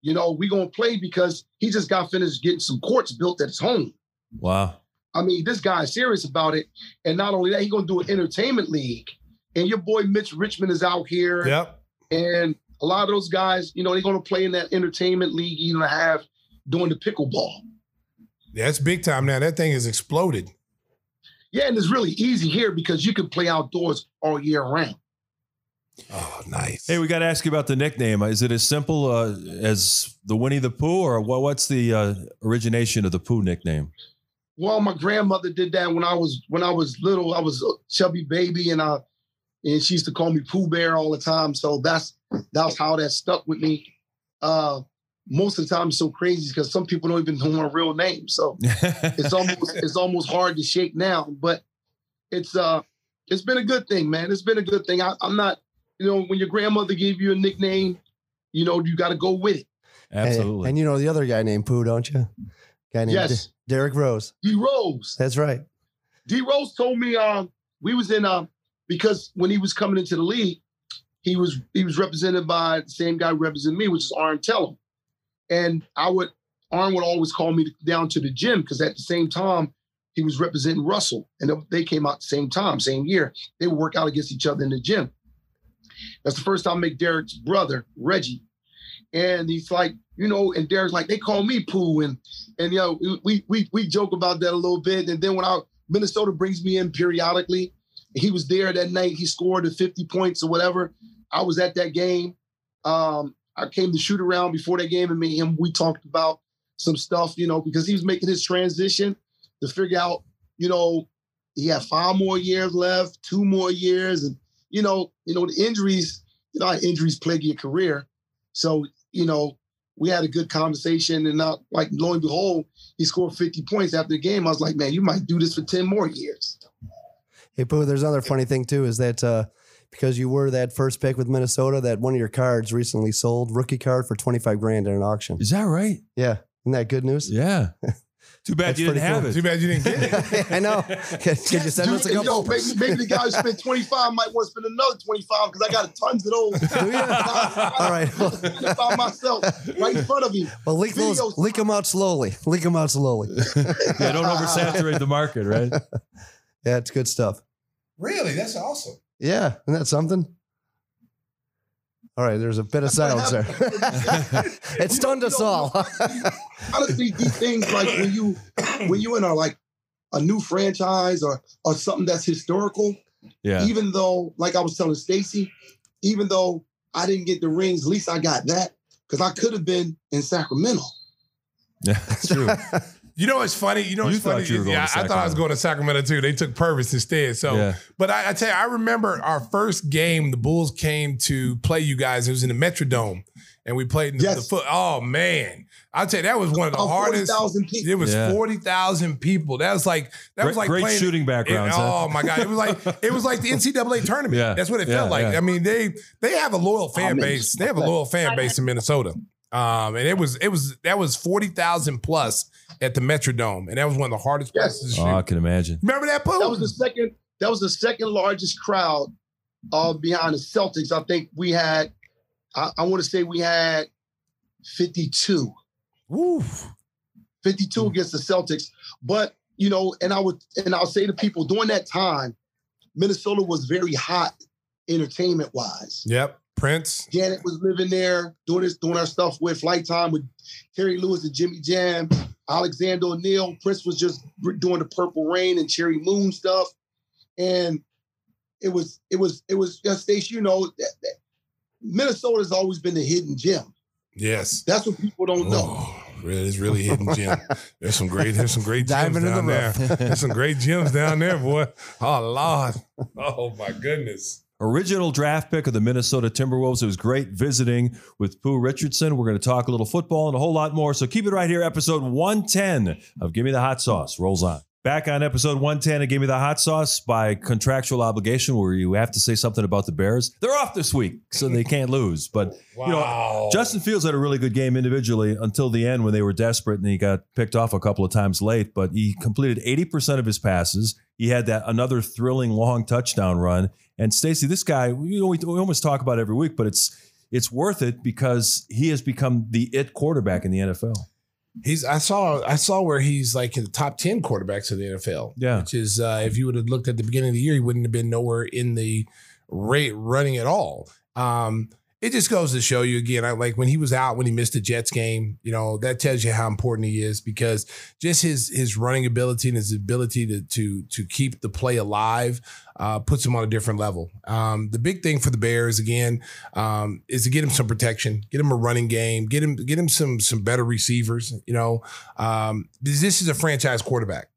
you know, we gonna play because he just got finished getting some courts built at his home. Wow. I mean, this guy is serious about it. And not only that, he gonna do an entertainment league. And your boy Mitch Richmond is out here. Yep. And a lot of those guys, you know, they're gonna play in that entertainment league you're gonna have doing the pickleball. Yeah, it's big time now. That thing has exploded. Yeah, and it's really easy here because you can play outdoors all year round. Oh, nice. Hey, we got to ask you about the nickname. Is it as simple uh, as the Winnie the Pooh, or what, what's the uh, origination of the Pooh nickname? Well, my grandmother did that when I was when I was little. I was a chubby baby, and I and she used to call me Pooh Bear all the time. So that's that's how that stuck with me. Uh, most of the time, it's so crazy because some people don't even know my real name. So [laughs] it's almost it's almost hard to shake now. But it's uh it's been a good thing, man. It's been a good thing. I, I'm not, you know, when your grandmother gave you a nickname, you know, you got to go with it. Absolutely. And, and you know the other guy named Pooh, don't you? Guy named Yes. De- Derrick Rose. D Rose. That's right. D Rose told me um we was in um because when he was coming into the league, he was he was represented by the same guy who represented me, which is Arn Tellem. And I would Arn would always call me down to the gym because at the same time he was representing Russell, and they came out the same time, same year. They would work out against each other in the gym. That's the first time I met Derrick's brother, Reggie. And he's like, you know, and Derrick's like, they call me Pooh. And and you know, we we we joke about that a little bit. And then when I Minnesota brings me in periodically, he was there that night. He scored the 50 points or whatever. I was at that game. Um, I came to shoot around before that game and me and him, we talked about some stuff, you know, because he was making his transition to figure out, you know, he had five more years left, two more years, and you know, you know, the injuries, you know, injuries plague your career. So, you know, we had a good conversation, and uh, like lo and behold, he scored 50 points after the game. I was like, man, you might do this for 10 more years. Hey Pooh, there's another funny thing too, is that uh, because you were that first pick with Minnesota, that one of your cards recently sold, rookie card for 25 grand in an auction. Is that right? Yeah. Isn't that good news? Yeah. [laughs] Too bad That's you didn't have cool. it. Too bad you didn't get it. [laughs] I know. [laughs] Can, can you send us a couple? yo, maybe, maybe the guy who spent 25 might want to spend another 25 because I got tons of those. Do you? All right. by myself right in front of you. Well, leak those, leak them out slowly. Leak them out slowly. Yeah, don't oversaturate the market, right? Yeah, it's good stuff. Really? That's awesome. Yeah, isn't that something? All right, there's a bit of silence there. [laughs] it stunned us all. Honestly, these things like when you [clears throat] when you in a like a new franchise or or something that's historical, Yeah. even though like I was telling Stacey, even though I didn't get the rings, at least I got that because I could have been in Sacramento. Yeah, that's true. [laughs] You know what's funny? You know You what's thought funny? you were going yeah, to I thought I was going to Sacramento too. They took Purvis instead. So, Yeah. but I, I tell you, I remember our first game. The Bulls came to play you guys. It was in the Metrodome, and we played in the, Yes. the foot. Oh man, I tell you, that was one of the Oh, hardest. 40,000 people. It was Yeah. forty thousand people. That was like that Great- was like great playing- shooting backgrounds, It- huh? oh my god, it was like it was like the [laughs] NCAA tournament. Yeah. That's what it Yeah, felt like. yeah. I mean, they they have a loyal fan man. base. They have a loyal fan base in Minnesota. Um, and it was it was that was forty thousand plus at the Metrodome, and that was one of the hardest Yes. places to Oh, shoot. I can imagine. Remember that, Pooh? That was the second. That was the second largest crowd uh, behind the Celtics. I think we had. I, I want to say we had fifty-two. Woo. 52 against the Celtics. But you know, and I would and I'll say to people during that time, Minnesota was very hot entertainment wise. Yep. Prince. Janet was living there, doing this, doing our stuff with Flyte Tyme with Terry Lewis and Jimmy Jam, Alexander O'Neal. Prince was just doing the Purple Rain and Cherry Moon stuff, and it was it was it was just Stacey. You know, that, that Minnesota's always been the hidden gem. Yes. That's what people don't know. Oh, really, it's really hidden gem. There's some great, there's some great gems Diving in down the there. There's some great gems down there, boy. [laughs] Oh Lord. Oh my goodness. Original draft pick of the Minnesota Timberwolves. It was great visiting with Pooh Richardson. We're going to talk a little football and a whole lot more. So keep it right here. Episode 110 of Give Me the Hot Sauce rolls on. Back on episode 110 of Give Me the Hot Sauce by contractual obligation, where you have to say something about the Bears. They're off this week, so they can't lose. But you know, Justin Fields had a really good game individually until the end when they were desperate and he got picked off a couple of times late. But he completed 80% of his passes. He had that another thrilling long touchdown run. And Stacey, this guy, you know, we, we almost talk about every week, but it's it's worth it because he has become the it quarterback in the NFL. He's I saw I saw where he's like in the top 10 quarterbacks of the NFL. Yeah. Which is uh, if you would have looked at the beginning of the year, he wouldn't have been nowhere in the rate running at all. Um, it just goes to show you again, I like when he was out when he missed the Jets game, you know, that tells you how important he is because just his his running ability and his ability to to to keep the play alive uh, puts him on a different level. Um, the big thing for the Bears again um, is to get him some protection, get him a running game, get him get him some some better receivers. You know, um, this this is a franchise quarterback.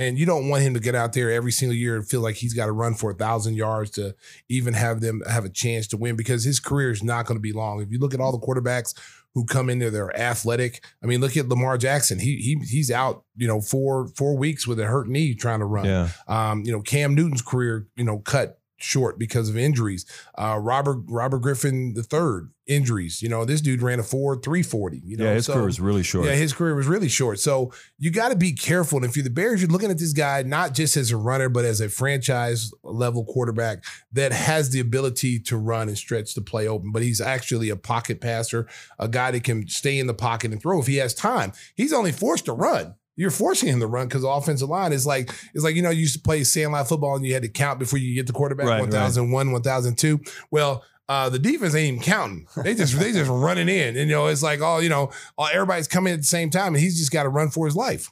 And you don't want him to get out there every single year and feel like he's got to run for a thousand yards to even have them have a chance to win because his career is not going to be long. If you look at all the quarterbacks who come in there, they're athletic. I mean, look at Lamar Jackson. He he he's out, you know, four four weeks with a hurt knee trying to run. Yeah. Um, you know, Cam Newton's career, you know, cut short because of injuries. Uh, Robert Robert Griffin the third injuries. You know, this dude ran a four three forty. You know, yeah, his so- career was really short. yeah, his career was really short. So you got to be careful. And if you're the Bears, you're looking at this guy not just as a runner, but as a franchise level quarterback that has the ability to run and stretch the play open. But he's actually a pocket passer, a guy that can stay in the pocket and throw if he has time. He's only forced to run. You're forcing him to run because the offensive line is like it's like you know you used to play sandline football and you had to count before you get the quarterback Right, right. 1001 1002 well uh, the defense ain't even counting they just they just [laughs] running in and you know it's like oh you know all, everybody's coming at the same time and he's just got to run for his life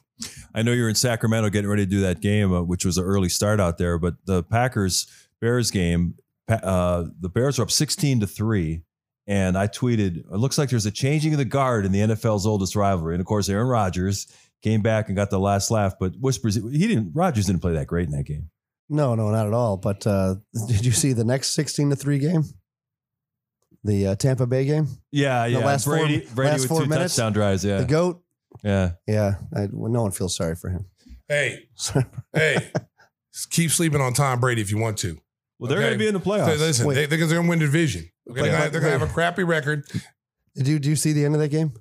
I know you're in Sacramento getting ready to do that game, uh, which was an early start out there. But the Packers Bears game, uh, the Bears are up 16 to three. And I tweeted, it looks like there's a changing of the guard in the NFL's oldest rivalry. And of course, Aaron Rodgers came back and got the last laugh. But whispers, he didn't. Rodgers didn't play that great in that game. No, no, not at all. But uh, [laughs] did you see the next sixteen to three game? The uh, Tampa Bay game. Yeah, yeah. The yeah. last four- Brady, Brady last with four two minutes? touchdown drives. Yeah, The goat. yeah. Yeah, I, well, no one feels sorry for him. hey [laughs] hey keep sleeping on Tom Brady if you want to Well, they're Okay. going to be in the So playoffs. listen Wait. they, they're going to win the division okay, they're going to have a crappy record Did you do you see the end of that game?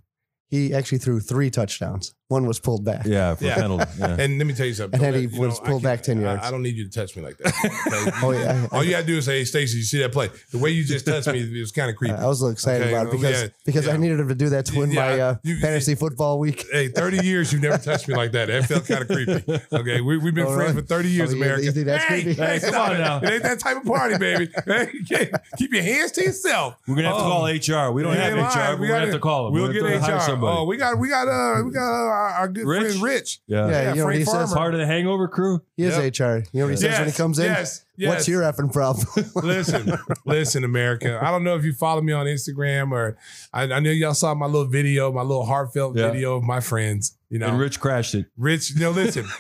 He actually threw three touchdowns. One was pulled back. yeah, for Yeah. penalty. Yeah. [laughs] and let me tell you something And then Don't he let- you was I pulled back can't- 10 yards. I, don't need you to touch me like that okay? [laughs] Oh yeah, all you got to do is say hey Stacey you see that play the way you just touched me it was kind of creepy I was a little excited Okay, about it well, because yeah, because yeah. I needed him to do that to win Yeah, my uh, you- fantasy football week. Hey, 30 years you've never touched me like that. That felt kind of creepy. Okay, we, we've been Oh, friends really? for 30 years, Oh, you- America. you think that's hey, creepy? hey, Hey, come stop on it. now. It ain't that type of party, baby. Hey, keep your hands to yourself. We're going to have to Oh. call HR. We don't have HR. We We're going to gotta- have to call them. We'll We're get gonna have to hire HR. somebody. Oh, we got we got uh we got uh, our, our good Rich? friend Rich. yeah. Yeah, Yeah, you know what Frank he says? Farmer. Part of the hangover crew. He is Yep. HR. You know what he says when he Yes, comes in? yes, yes. What's your effing problem? [laughs] listen, listen, America. I don't know if you follow me on Instagram or I, I know y'all saw my little video, my little heartfelt Yeah. video of my friends. You know, And Rich crashed it. Rich, you know, listen. [laughs]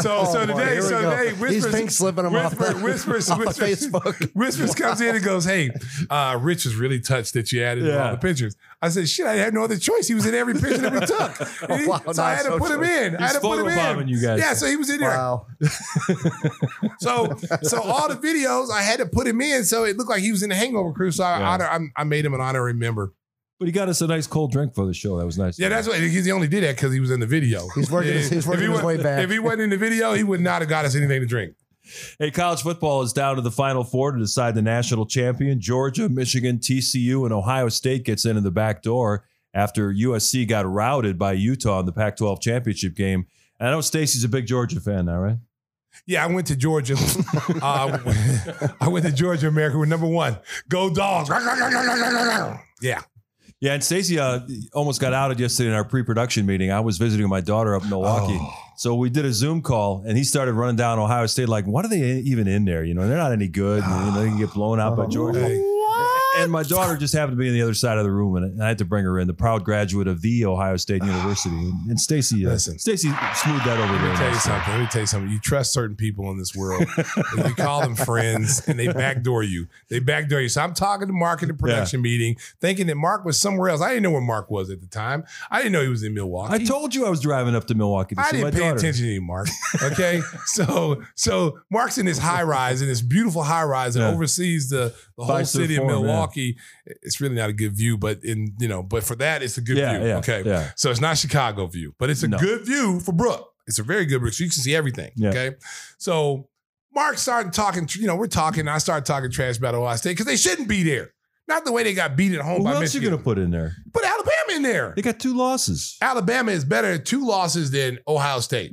So, Oh, so boy, today, here we so go. today, He's Whispers, pink slipping him off Whisper, the- Whispers, [laughs] off Whispers, Facebook. Whispers comes in and goes, "Hey, uh, Rich is really touched that you added Yeah. all the pictures." I said, "Shit, I had no other choice. He was in every picture that we [laughs] took, oh, And he- wow, so I had to so put him true. in. I had to put him in. you guys. Yeah, so he was in there. wow. [laughs] So, so all the videos I had to put him in, so it looked like he was in the Hangover crew. So I, Yeah. honor, I, I made him an honorary member. But he got us a nice cold drink for the show. That was nice. Yeah, that's why he only did that because he was in the video. He's working his- [laughs] he's working he his way back. If he wasn't in the video, he would not have got us anything to drink. Hey, college football is down to the final four to decide the national champion. Georgia, Michigan, TCU, and Ohio State gets in in the back door after USC got routed by Utah in the Pac-12 championship game. And I know Stacey's a big Georgia fan now, right? Yeah, I went to Georgia. [laughs] uh, I went to Georgia, America. We're number one. Go dogs. [laughs] Yeah. Yeah, and Stacey uh, almost got outed yesterday in our pre-production meeting. I was visiting my daughter up in Milwaukee, Oh. so we did a Zoom call, and he started running down Ohio State. Like, what are they even in there? You know, they're not any good. And, you know, they can get blown out by Georgia. Hey. And my daughter just happened to be on the other side of the room, and I had to bring her in. The proud graduate of the Ohio State [sighs] University, and Stacey, uh, Listen. Stacey smoothed that over Let me tell you something. Let me tell you something. You trust certain people in this world. you [laughs] call them friends, and they backdoor you. They backdoor you. So I'm talking to Mark in the production meeting, thinking that Mark was somewhere else. I didn't know where Mark was at the time. I didn't know he was in Milwaukee. I told you I was driving up to Milwaukee to I didn't pay daughter. attention to you, Mark. [laughs] Okay, so so Mark's in this high rise, in this beautiful high rise, and Yeah. oversees the the whole Five-star city of forum, yeah. Milwaukee. It's really not a good view, but in you know, but for that, it's a good Yeah, view. yeah, okay, yeah. so it's not Chicago view, but it's a No. good view for Brooke. It's a very good view. So you can see everything. Okay, so Mark started talking. You know, we're talking. I started talking trash about Ohio State because they shouldn't be there. Not the way they got beat at home Who by else Michigan. you going to put in there? Put Alabama in there. They got two losses. Alabama is better at two losses than Ohio State.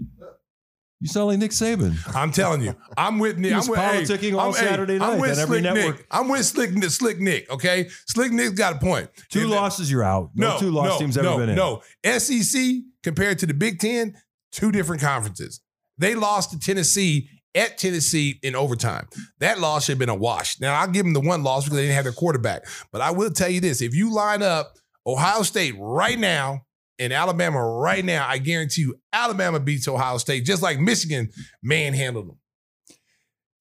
You sound like Nick Saban. I'm telling you, I'm with Nick. He was I'm with, hey, politicking all I'm- hey, Saturday I'm with every Slick network. Nick. I'm with Slick, Slick Nick. Okay, Slick Nick's got a point. Two If- losses, you're out. No, No, two loss no, teams ever no, been in. No, SEC compared to the Big Ten, two different conferences. They lost to Tennessee at Tennessee in overtime. That loss should have been a wash. Now I'll give them the one loss because they didn't have their quarterback. But I will tell you this: if you line up Ohio State right now and Alabama right now, I guarantee you Alabama beats Ohio State just like Michigan manhandled them.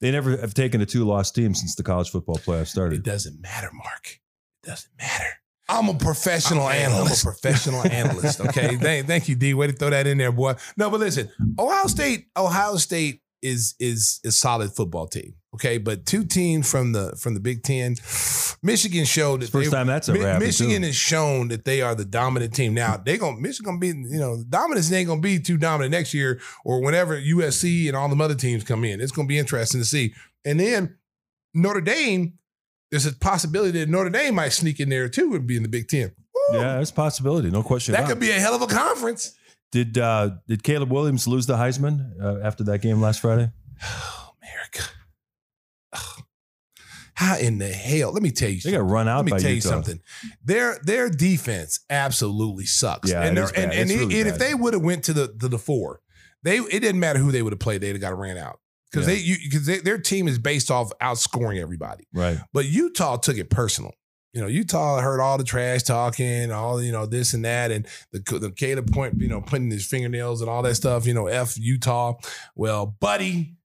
They never have taken a two loss team since the college football playoff started. It doesn't matter, Mark. It doesn't matter. I'm a professional I'm analyst. analyst. I'm a [laughs] professional analyst. Okay. [laughs] thank, thank you, D. Way to throw that in there, boy. No, but listen, Ohio State, Ohio State is is a solid football team. Okay. But two teams from the from the Big Ten, Michigan showed that first they- time that's Mi- Michigan has shown that they are the dominant team. Now they gonna Michigan gonna be, you know, the dominance ain't gonna be too dominant next year or whenever USC and all the other teams come in. It's gonna be interesting to see. And then Notre Dame, there's a possibility that Notre Dame might sneak in there too and be in the Big Ten. Woo! Yeah, there's a possibility. No question that could be a hell of a conference. Did uh, did Caleb Williams lose the Heisman uh, after that game last Friday? Oh, America. Ugh. How in the hell? Let me tell you They something. got run out Let me tell you something. Their their defense absolutely sucks. Yeah, and it bad. and, and, It's really and if they would have went to the to the four, they it didn't matter who they would have played. They'd have got ran out because Yeah. they because their team is based off outscoring everybody. Right. But Utah took it personal. You know, Utah heard all the trash talking, all you know, this and that, and the the Caleb point, you know, putting his fingernails and all that stuff. You know, f Utah. Well, buddy,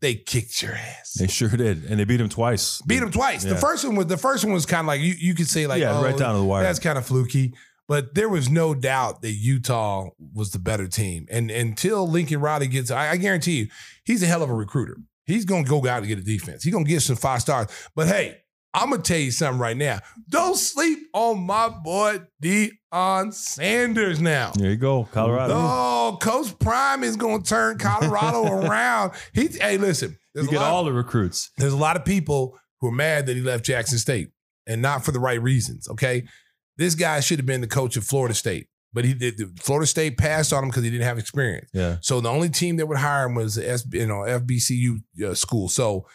they kicked your ass. They sure did, and they beat him twice. Beat them twice. The first one was the first one was kind of like you you could say like yeah, oh, right down to the wire. that's kind of fluky. But there was no doubt that Utah was the better team. And until Lincoln Riley gets, I, I guarantee you, he's a hell of a recruiter. He's gonna go out and get a defense. He's gonna get some five stars. But hey, I'm gonna tell you something right now. Don't sleep on my boy Deion Sanders now. there you go, Colorado. Oh, Coach Prime is gonna turn Colorado [laughs] around. He, hey, listen, you get all the recruits. there's a lot of people who are mad that he left Jackson State and not for the right reasons. Okay. This guy should have been the coach of Florida State, but he did. Florida State passed on him because he didn't have experience. Yeah. So the only team that would hire him was the S, you know, FBCU uh, school. So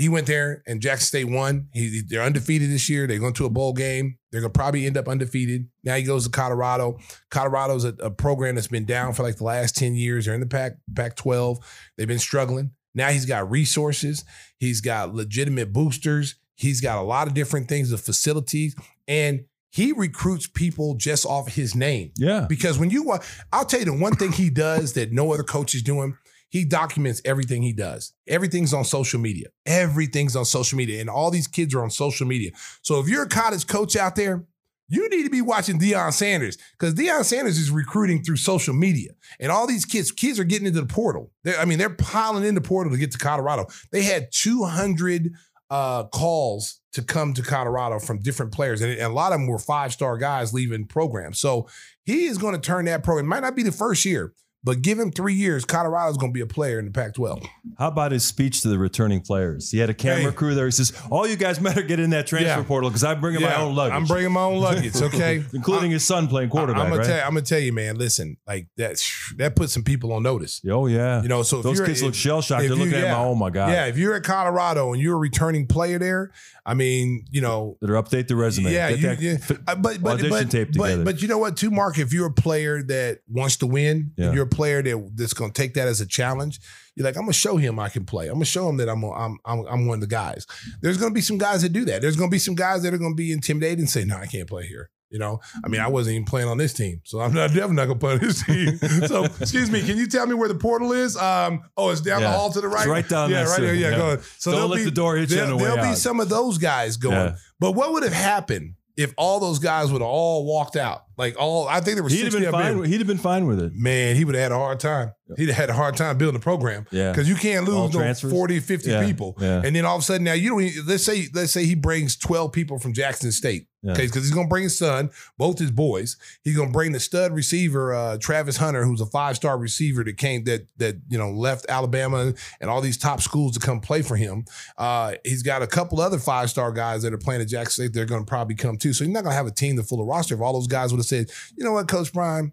he went there and Jackson State won. He, they're undefeated this year. They're going to a bowl game. They're going to probably end up undefeated. Now he goes to Colorado. Colorado's a, a program that's been down for like the last 10 years. They're in the Pac, Pac 12. They've been struggling. Now he's got resources. He's got legitimate boosters. He's got a lot of different things, the facilities, and he recruits people just off his name. Yeah. Because when you, I'll tell you the one thing he does that no other coach is doing. He documents everything he does. Everything's on social media. Everything's on social media, and all these kids are on social media. So if you're a college coach out there, you need to be watching Deion Sanders because Deion Sanders is recruiting through social media, and all these kids, kids are getting into the portal. They're, I mean, they're piling in the portal to get to Colorado. They had 200 uh, calls to come to Colorado from different players, and, and a lot of them were five star guys leaving programs. So he is going to turn that program. It might not be the first year, But give him three years, Colorado's going to be a player in the Pac-12. How about his speech to the returning players? He had a camera Hey. crew there. He says, "All you guys better get in that transfer Yeah. portal because I'm bringing my own luggage. I'm bringing my own luggage. [laughs] Okay, including his son playing quarterback. I'm gonna right? tell you, I'm gonna tell you, man. Listen, like that that puts some people on notice. Oh yeah, You know, so if those kids look shell shocked. They're looking at my. Oh my god. Yeah, if you're at Colorado and you're a returning player there, I mean, you know, Better update the resume. yeah, you, yeah. Uh, but but audition but, tape but, together. but you know what, too, Mark? If you're a player that wants to win, Yeah. and you're player that that's going to take that as a challenge, you're like, I'm going to show him I can play. I'm going to show him that I'm I'm I'm, I'm one of the guys. There's going to be some guys that do that. There's going to be some guys that are going to be intimidated and say, No, I can't play here. You know, I mean, I wasn't even playing on this team, so I'm not [laughs] definitely not gonna play on this team. [laughs] so, excuse me, can you tell me where the portal is? Um, oh, it's down Yeah. the hall to the right. It's right down Yeah, right there. Yeah, Yeah. go ahead. So Don't there'll let be, the door hit you on the way There'll be out. some of those guys going. Yeah. But what would have happened if all those guys would have all walked out? Like all, I think there were He'd have been fine. them. He'd have been fine with it. Man, he would have had a hard time. He'd have had a hard time building a program. Yeah. Because you can't lose no transfers? 40, 50 Yeah, people. yeah. And then all of a sudden now you don't even, let's say let's say he brings 12 people from Jackson State. Yeah. Okay, because he's gonna bring his son, both his boys. He's gonna bring the stud receiver, uh, Travis Hunter, who's a five-star receiver that came that that you know left Alabama and all these top schools to come play for him. Uh, he's got a couple other five-star guys that are playing at Jackson State. They're gonna probably come too. So he's not gonna have a team to full of roster. If all those guys would have said, you know what, Coach Prime,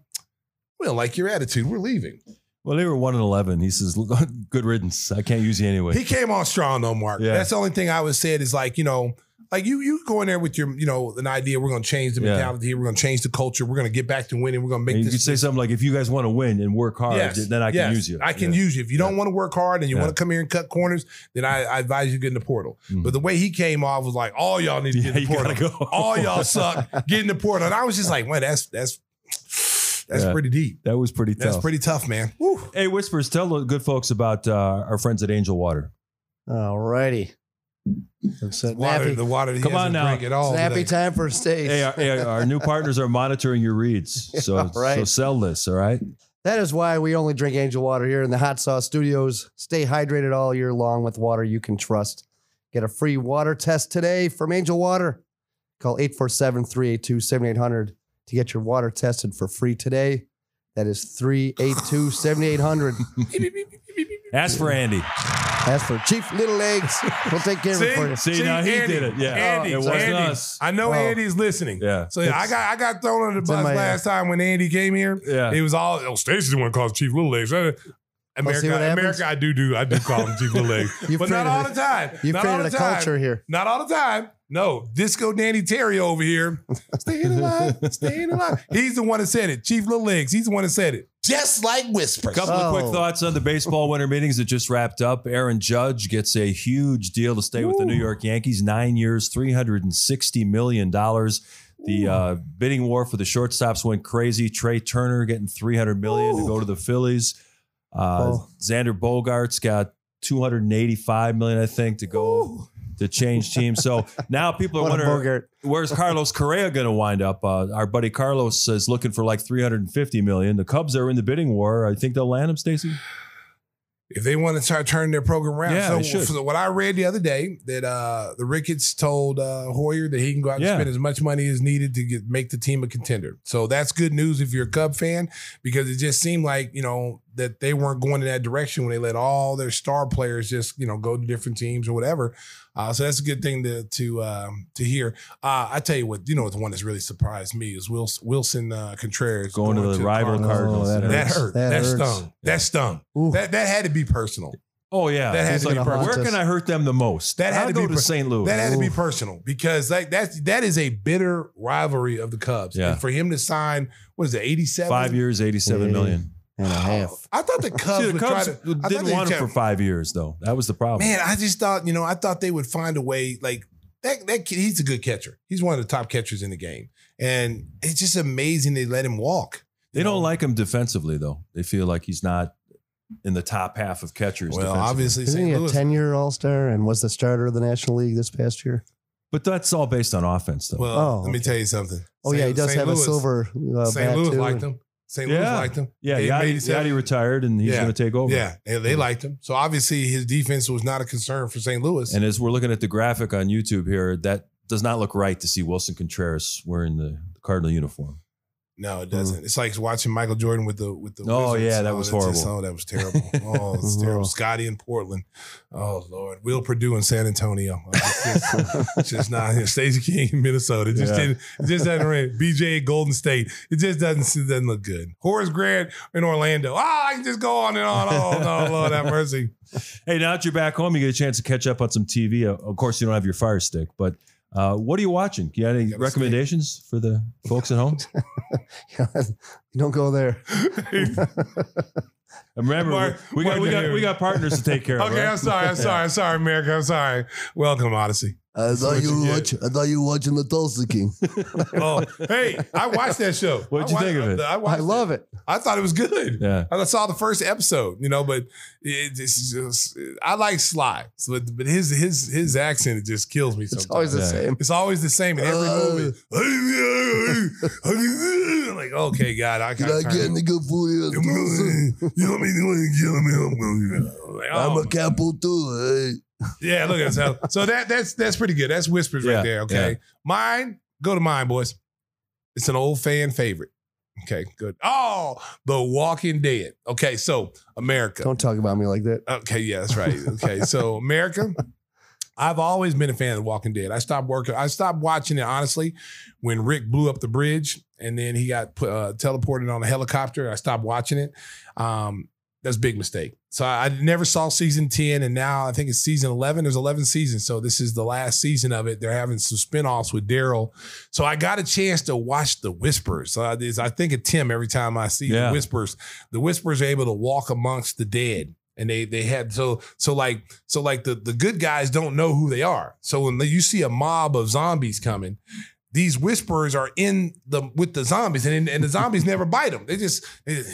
we don't like your attitude. We're leaving. Well, they were one and eleven. He says, [laughs] "Good riddance. I can't use you anyway." He came on strong though, Mark. Yeah. That's the only thing I would say is like, you know, like you you go in there with your, you know, an idea, we're gonna change the Yeah. mentality here, we're gonna change the culture, we're gonna get back to winning, we're gonna make And you this could say something like, "If you guys want to win and work hard, Yes, then I can yes, use you." I can Yeah. use you. If you don't want to work hard and you Yeah. want to come here and cut corners, then I, I advise you to get in the portal. Mm. But the way he came off was like, all y'all need to Yeah, get in the portal. gotta go. All y'all suck. [laughs] Get in the portal. And I was just like, man, that's that's that's Yeah. pretty deep. That was pretty tough. That's pretty tough, man. Woo. Hey, Whispers, tell the good folks about uh, our friends at Angel Water. All righty. It's a Water, nappy, the water he Come on now. drink at all. it's nappy time for a stage. Hey, our, hey, our new partners are monitoring your reads, [laughs] so All right. so sell this. All right. That is why we only drink angel water here in the Hot Sauce Studios. Stay hydrated all year long with water you can trust. Get a free water test today from Angel Water. Call 847 382 7800 to get your water tested for free today. That is 382 7800. [laughs] Ask for Andy. As for Chief Little Legs, we'll take care of it for you. See, now he Andy, did it. Yeah, Andy, it wasn't Andy. us. I know Oh. Andy's listening. Yeah. So I got I got thrown under the in bus my, uh, last time when Andy came here. Yeah. It was all oh Stacey's the one calls Chief Little Legs. Uh, America, see what? America, I do do I do call them Chief [laughs] Little Legs, You've but not all a- the time. You've not all created a time. culture here. Not all the time. No, Disco Danny Terry over here. Staying alive, staying alive. [laughs] He's the one that said it. Chief Little Legs. He's the one that said it. Just like whispers. A couple of quick Oh. thoughts on the baseball winter meetings that just wrapped up. Aaron Judge gets a huge deal to stay with the New York Yankees, nine years, three hundred and sixty million dollars. The uh, bidding war for the shortstops went crazy. Trea Turner getting three hundred million to go to the Phillies. Uh, Oh. Xander Bogaerts got two hundred and eighty-five million, I think, to go to change teams. So [laughs] now people are wondering where's Carlos Correa going to wind up? Uh, our buddy Carlos is looking for like 350 million. The Cubs are in the bidding war. I think they'll land him, Stacey. if they want to start turning their program around. Yeah, so, they should. so what I read the other day that uh, the Ricketts told uh, Hoyer that he can go out Yeah. and spend as much money as needed to get make the team a contender. So that's good news if you're a Cub fan because it just seemed like you know that they weren't going in that direction when they let all their star players just you know go to different teams or whatever. Uh, so that's a good thing to to um, to hear. Uh, I tell you what, you know, the one that's really surprised me is Willson, Willson uh, Contreras Going to the rival Cardinals. that Yeah. That hurts. hurt. That That, hurts. stung. That stung. Ooh. That that had to be personal. Oh yeah, That had It's to be personal. where can I hurt them the most? That had I'll to go be to per- St. Louis. That had to be personal because like that's that is a bitter rivalry of the Cubs. Yeah. And for him to sign, what is it, 87? Five years, 87 Yeah. million. And a half. I thought the [laughs] Cubs See, the would Cubs try to didn't want him for five years though. That was the problem. Man, I just thought, you know, I thought they would find a way. Like that, that kid, he's a good catcher. He's one of the top catchers in the game. And it's just amazing they let him walk. they You don't like him defensively though. They feel like he's not in the top half of catchers. Well, defensively. obviously Isn't he St. a 10 year All Star and was the starter of the National League this past year? but that's all based on offense though. Well, Oh, let me tell you something. Oh, yeah, he does St. have Louis- a silver uh, St. bat, Louis too. liked him. St. Louis liked him. yeah, him Yadi, 87. Yadi retired and he's Yeah. going to take over. Yeah, and they liked him. So obviously his defense was not a concern for St. Louis. And as we're looking at the graphic on YouTube here, that does not look right to see Willson Contreras wearing the Cardinal uniform. No, it doesn't. It's like watching Michael Jordan with the with the. Oh, Wizards. yeah, that was [laughs] that's just- horrible. oh, that was terrible. Oh, it's terrible. Scotty in Portland. Oh Lord, Will Perdue in San Antonio. Oh, It's just, it's [laughs] just not here. Stacey King in Minnesota. It just Yeah. didn't. It just doesn't. ring. BJ Golden State. It just doesn't. It doesn't look good. Horace Grant in Orlando. Ah, I can just go on and on. Oh no, Lord have mercy. [laughs] Hey, now that you're back home, you get a chance to catch up on some TV. Of course, you don't have your Fire Stick, but uh, what are you watching? You got any recommendations for the folks at home? [laughs] [laughs] you don't go there. [laughs] Remember, Mark- we got Mark we got we got partners to take care of. Okay, right? I'm sorry. I'm sorry. I'm sorry, America. I'm sorry. Welcome, Audacy. I thought you were watching. I thought you were watching the Tulsa King. [laughs] Oh, hey, I watched that show. What'd you I think of it? I, I watched love it. I thought it was good. Yeah. I saw the first episode, you know, but it, it's just I like Sly, so, but, but his his his accent it just kills me. It's always the Yeah. same. It's always the same in every Uh, movie. I'm [laughs] like, okay, God, I can't. turn it. good for [laughs] you. You want me to kill me? Like, oh, capo too. Yeah, look at that. So that that's that's pretty good. That's whispers Yeah, right there. Okay, yeah. mine. Go to mine, boys. It's an old fan favorite. Okay, good. Oh, The Walking Dead. Okay, so America. Don't talk about me like that. Okay, yeah, that's right. [laughs] Okay, so America. I've always been a fan of The Walking Dead. I stopped working. I stopped watching it honestly when Rick blew up the bridge and then he got uh, teleported on a helicopter. I stopped watching it. Um, that's a big mistake. So I, never saw season 10 and now I think it's season 11. There's 11 seasons. So this is the last season of it. They're having some spinoffs with Daryl. So I got a chance to watch the Whispers. So I, I think of Tim every time I see Yeah. the Whispers. The Whispers are able to walk amongst the dead. And they they had so so like so like the the good guys don't know who they are. So when you see a mob of zombies coming, these whisperers are in the with the zombies, and, and the zombies never bite them. They just, they just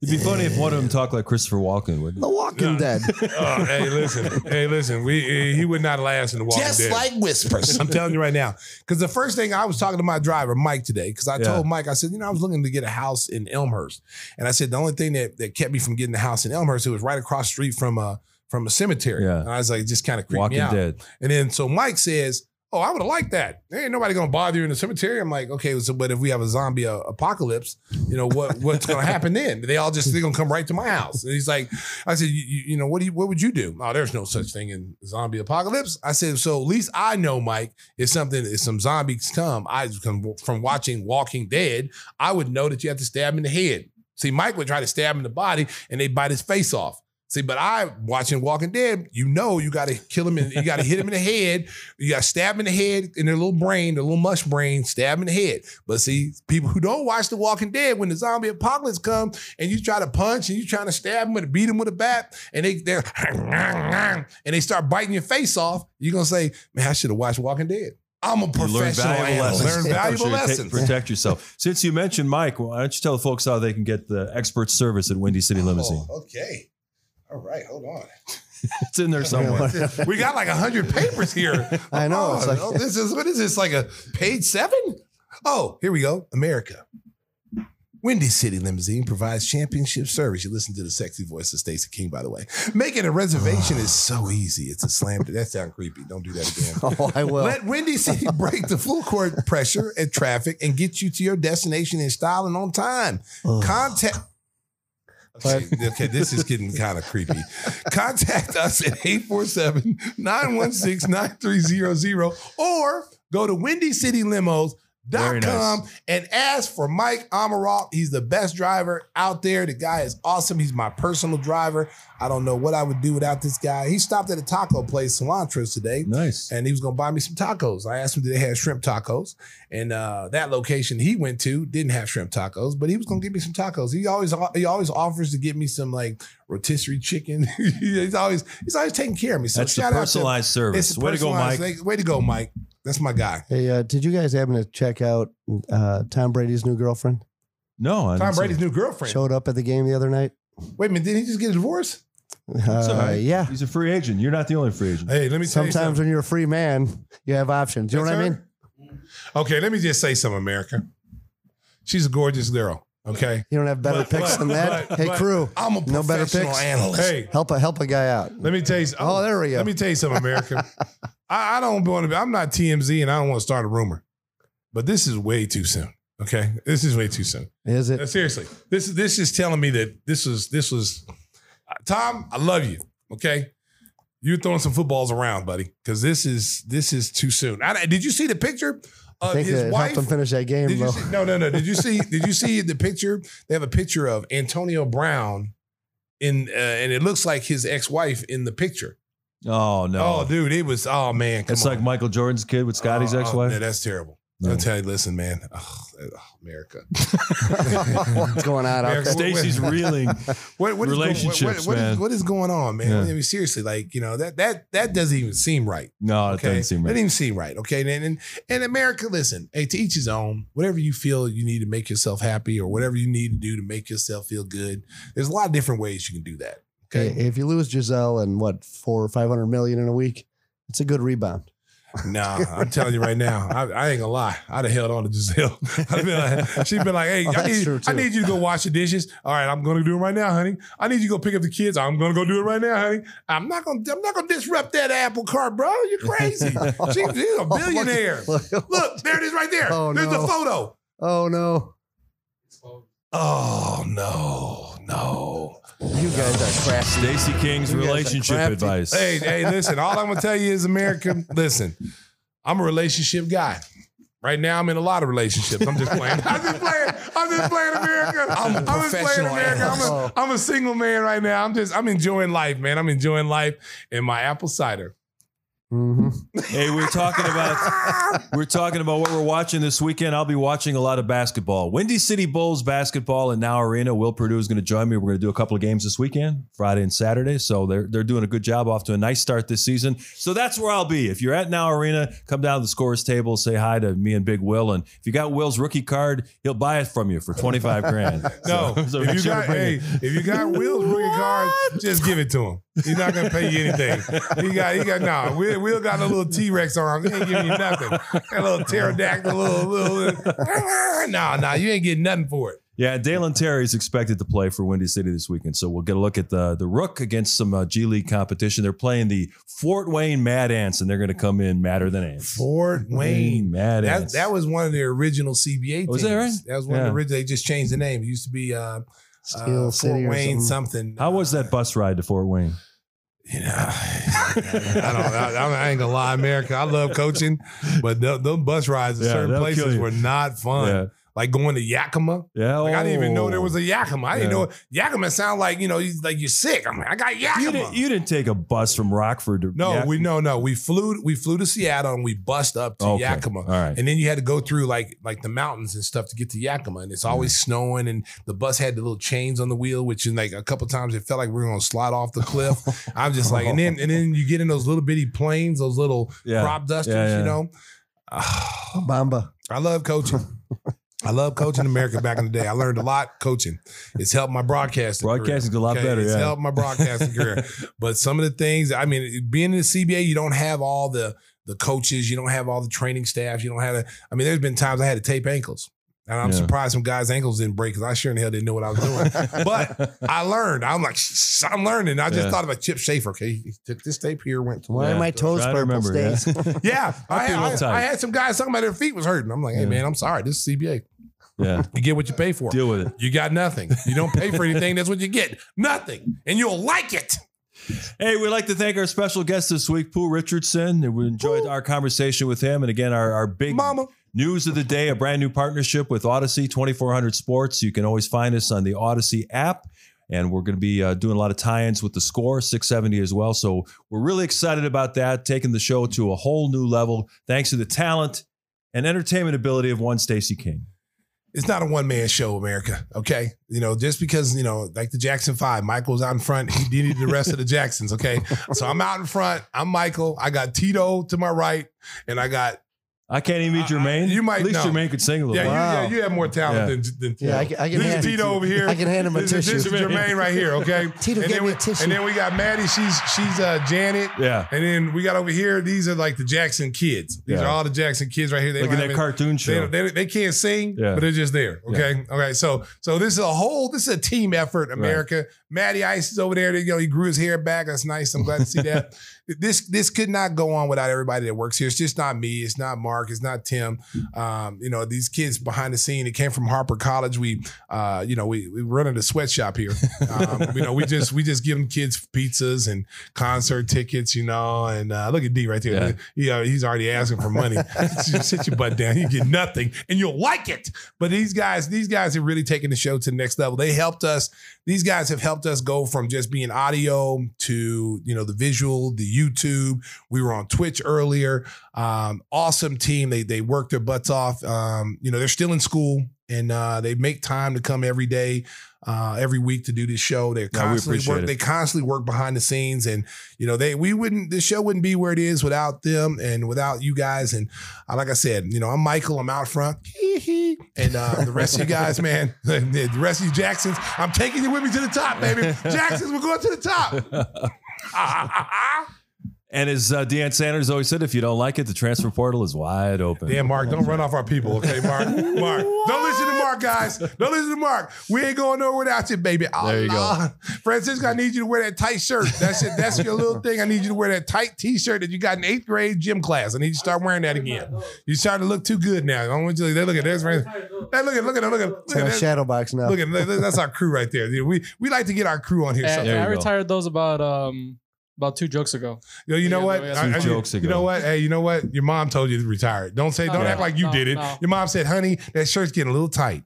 It'd be funny if one of them talked like Christopher Walken, wouldn't The it? Walking Dead. [laughs] Oh, hey, listen, hey, listen. We he would not last in the Walking Just Dead. like whispers. I'm telling you right now. Because the first thing I was talking to my driver, Mike, today, because I Yeah. told Mike, I said, you know, I was looking to get a house in Elmhurst. And I said, the only thing that, that kept me from getting the house in Elmhurst, it was right across the street from a from a cemetery. Yeah. And I was like, it just kind of creeped Walking me out. Dead. And then so Mike says, Oh, I would have liked that. There ain't nobody gonna bother you in the cemetery. I'm like, okay, so but if we have a zombie uh, apocalypse, you know what what's gonna [laughs] happen then? They all just they're gonna come right to my house. And he's like, I said, you, know, what do you what would you do? Oh, there's no such thing in zombie apocalypse. I said, so at least I know, Mike, if something if some zombies come, I from, from watching Walking Dead, I would know that you have to stab him in the head. See, Mike would try to stab him in the body and they bite his face off. See, but I watching Walking Dead, you know you got to kill him and you got to hit him in the head. You got to stab him in the head in their little brain, their little mush brain, stab him in the head. But see, people who don't watch The Walking Dead, when the zombie apocalypse come and you try to punch and you trying to stab him and beat him with a bat, and they they're [laughs] and they start biting your face off, you're gonna say, "Man, I should have watched Walking Dead." I'm a You learn professional valuable lessons. Learn [laughs] valuable Sure, take- lessons. protect yourself. Since you mentioned Mike, why don't you tell the folks how they can get the expert service at Windy City oh, Limousine? Oh, okay. All right, hold on. [laughs] It's in there somewhere. [laughs] we got like a hundred papers here. [laughs] I know, Oh, like- oh, this is what is this like a page seven? Oh, here we go. America. Windy City Limousine provides championship service. You listen to the sexy voice of Stacey King, by the way. Making a reservation is so easy. It's a slam. That sounds creepy. Don't do that again. Oh, I will. Let Windy City break the full court pressure and traffic and get you to your destination in style and on time. Contact. Okay, okay, this is getting kind of creepy. [laughs] Contact us at 847 916 9300 or go to Very com nice. and ask for Mike Amaral. He's the best driver out there. The guy is awesome. He's my personal driver. I don't know what I would do without this guy. He stopped at a taco place, Cilantros, today Nice. and he was gonna buy me some tacos. I asked him did they have shrimp tacos, and uh, that location he went to didn't have shrimp tacos, but he was gonna give me some tacos. He always he always offers to get me some like rotisserie chicken. [laughs] he's always he's always taking care of me. So That's the shout out to- personalized service. Way to go. Mike. Way to go, Mike. That's my guy. Hey, uh, did you guys happen to check out uh, Tom Brady's new girlfriend? No, I Tom didn't see Brady's it. new girlfriend. Showed up at the game the other night. Wait a minute, did he just get a divorce? It's all Uh, right. yeah. He's a free agent. You're not the only free agent. Hey, let me tell you Sometimes something. when you're a free man, you have options. You know Yes, what I sir. mean? Okay, let me just say something, America. She's a gorgeous girl. Okay. You don't have better But- picks but- than that. but- hey, but crew, I'm a no better professional picks. analyst. Hey, Help a help a guy out. Let me tell you. Oh, there we go. Let me tell you something, America. [laughs] I, I don't want to be. I'm not TMZ, and I don't want to start a rumor. But this is way too soon. Okay, this is way too soon. Is it? seriously, this is this is telling me that this was this was uh, Tom. I love you. Okay, you're throwing some footballs around, buddy, because this is this is too soon. I, did you see the picture I of think his wife? helped them finish that game, Did though. see, no, no, no. Did you see? [laughs] Did you see the picture? They have a picture of Antonio Brown in, uh, and it looks like his ex-wife in the picture. Oh no. Oh, dude, it was. Oh man, come it's on. like Michael Jordan's kid with Scotty's Oh, oh, ex-wife. yeah, that's terrible. No. I'll tell you, listen, man. Oh, oh, America. [laughs] What's going on out there? Stacey's reeling. [laughs] What, what is going- Relationships, what- what is- man. what is going on, man? Yeah. I mean, seriously, like you know that that that doesn't even seem right. No, it Okay, doesn't seem That right. doesn't even seem right. Okay, and and, and America, listen, hey, to each his own. Whatever you feel you need to make yourself happy, or whatever you need to do to make yourself feel good. There's a lot of different ways you can do that. Okay, if you lose Gisele and what four or five hundred million in a week, it's a good rebound. nah, [laughs] I'm telling you right now, I, I ain't gonna lie. I'd have held on to Gisele. [laughs] I'd been like, she'd been like, "Hey, Oh, I, need, I need you to go wash the dishes. All right, I'm gonna do it right now, honey. I need you to go pick up the kids. I'm gonna go do it right now, honey. I'm not gonna, I'm not gonna disrupt that apple cart, bro. You're [laughs] crazy. She- she's a oh, billionaire. Look, look. Look, there it is, right there. Oh, There's no. the photo. Oh no, Oh no, no. you guys are crafty. Stacey King's You guys are relationship crafty. advice. Hey, hey, listen. All I'm gonna tell you is, America. Listen, I'm a relationship guy. Right now, I'm in a lot of relationships. I'm just playing. [laughs] I'm just playing. I'm just playing America. I'm, a just playing professional America. I'm a, I'm a single man right now. I'm just. I'm enjoying life, man. I'm enjoying life and my apple cider. Hmm Hey, we're talking about [laughs] we're talking about what we're watching this weekend. I'll be watching a lot of basketball. Windy City Bulls basketball in Now Arena. Will Perdue is going to join me. We're going to do a couple of games this weekend, Friday and Saturday. So they're they're doing a good job off to a nice start this season. So that's where I'll be. If you're at Now Arena, come down to the scores table, say hi to me and Big Will. And if you got Will's rookie card, he'll buy it from you for 25 grand. [laughs] No, So- so if you sure to got bring hey, it. if you got Will's rookie card, [laughs] just give it to him. He's not gonna pay you anything. He got he got no. Will, Will got a little T Rex on. him. He ain't giving you nothing. Got a little pterodactyl, little little. No, [laughs] no, you ain't getting nothing for it. Yeah, Dalen Terry is expected to play for Windy City this weekend, so we'll get a look at the the Rook against some uh, G League competition. They're playing the Fort Wayne Mad Ants, and they're going to come in madder than ants. Fort Wayne. Mad That Ants. that was one of the original CBA teams. Was that right? That was one of the original. They just changed the name. It used to be uh, Steel uh, City Fort or Wayne something. something. How was that bus ride to Fort Wayne? You [laughs] know, I don't. I, I ain't gonna lie, America. I love coaching, but th- those bus rides to Yeah, certain places were not fun. Yeah. Like going to Yakima. Yeah, Like I didn't even know there oh. was a oh, Yakima. I didn't Yeah. know Yakima sound like you know he's like you're sick. I'm like I got Yakima. You didn't, you didn't take a bus from Rockford to no, Yak- we no no we flew we flew to Seattle and we bust up to Okay. Yakima. All right. And then you had to go through like like the mountains and stuff to get to Yakima, and it's always snowing, and the bus had the little chains on the wheel, which in like a couple times it felt like we were gonna slide off the cliff. [laughs] I'm just like, and then and then you get in those little bitty planes, those little Yeah. prop dusters, Yeah, yeah. you know. [sighs] Bamba. I love coaching. I love coaching America back in the day. I learned a lot coaching. It's helped my broadcasting. Broadcasting's career. a lot better, yeah. It's yeah. helped my broadcasting career. [laughs] But some of the things, I mean, being in the CBA, you don't have all the the coaches, you don't have all the training staff, you don't have. The, I mean, there's been times I had to tape ankles. And I'm Yeah. surprised some guys' ankles didn't break because I sure in the hell didn't know what I was doing. [laughs] but I learned. I'm like, "Shh, I'm learning. I just Yeah. thought about Chip Schaefer. Okay, he took this tape here, went to Why Yeah. are my toes purple, remember, yeah. [laughs] Yeah, I, feel a I. I had some guys talking about their feet was hurting. I'm like, hey Yeah. man, I'm sorry. This is CBA. Yeah, You get what you pay for. deal with it. You got nothing. You don't pay for anything. That's what you get. Nothing. And you'll like it. Hey, we'd like to thank our special guest this week, Pooh Richardson. And We enjoyed our conversation with him. And again, our, our big Mama. News of the day a brand new partnership with Audacy 2400 Sports. You can always find us on the Audacy app. And we're going to be uh, doing a lot of tie ins with the score, 670 as well. So we're really excited about that, taking the show to a whole new level thanks to the talent and entertainment ability of one Stacey King. It's not a one man show, America. Okay. You know, just because, you know, like the Jackson Five, Michael's out in front, he needed the rest of the Jacksons. Okay. So I'm out in front. I'm Michael. I got Tito to my right, and I got I can't even meet I- I- Jermaine. you might At least know. Jermaine could sing a little yeah, bit. Wow. you, yeah, you have more talent Yeah. than, than Yeah, I can- I can this hand- is Tito over here. I can hand him a this is- This is tissue. Jermaine right here. Okay, [laughs] Tito, and get then me we, a tissue. And then we got Maddie. She's she's uh, Janet. Yeah. And then we got over here. These are like the Jackson kids. These Yeah. are all the Jackson kids right here. They Like in don't that have cartoon show. They, they, they can't sing, Yeah. but they're just there. Okay. Okay. So so this is a whole. This is a team effort, America. Maddie Ice is over there. You know, he grew his hair back. That's nice. I'm glad to see that. [laughs] this this could not go on without everybody that works here. It's just not me. It's not Mark. It's not Tim. Um, you know, these kids behind the scene. It came from Harper College. We, uh, you know, we we running a sweatshop here. Um, you know, we just we just give them kids pizzas and concert tickets. You know, and uh, look at D right there. Yeah. he's already asking for money. [laughs] sit your butt down. You get nothing, and you'll like it. But these guys, these guys have really taken the show to the next level. They helped us. These guys have helped us go from just being audio to you know the visual, the YouTube. We were on Twitch earlier. Um, awesome team. They they work their butts off. Um, you know they're still in school and uh, they make time to come every day, uh, every week to do this show. They're constantly appreciate work. it. They constantly work behind the scenes, and you know they we wouldn't the show wouldn't be where it is without them and without you guys. And uh, like I said, you know I'm Michael. I'm out front. And uh, the rest of you guys, [laughs] man, [laughs] the rest of you Jacksons, I'm taking you with me to the top, baby. [laughs] Jacksons, we're going to the top. And as uh, Deion Sanders always said, if you don't like it, the transfer portal is wide open. Damn, Mark, don't run off our people, okay, [laughs] Mark? Mark, don't listen to Mark, guys. Don't listen to Mark. We ain't going nowhere without you, baby. There you go. Francisco, I need you to wear that tight shirt. That's it. That's your little [laughs] thing. I need you to wear that tight T-shirt that you got in eighth grade gym class. I need you to start wearing that again. You're starting to look too good now. I don't want you to look at this. Hey, look at, look at, look at, look at, look It's in at a that. shadow box now. Look at that's our crew right there. We we like to get our crew on here. And sometimes. I retired those about um about two jokes ago. Yo, you know Yeah, what? yeah, I- yeah. I- Two jokes ago. You ago. know what? Hey, you know what? Your mom told you to retire. Don't say, don't no, act like you no, did it. no. Your mom said, honey, that shirt's getting a little tight.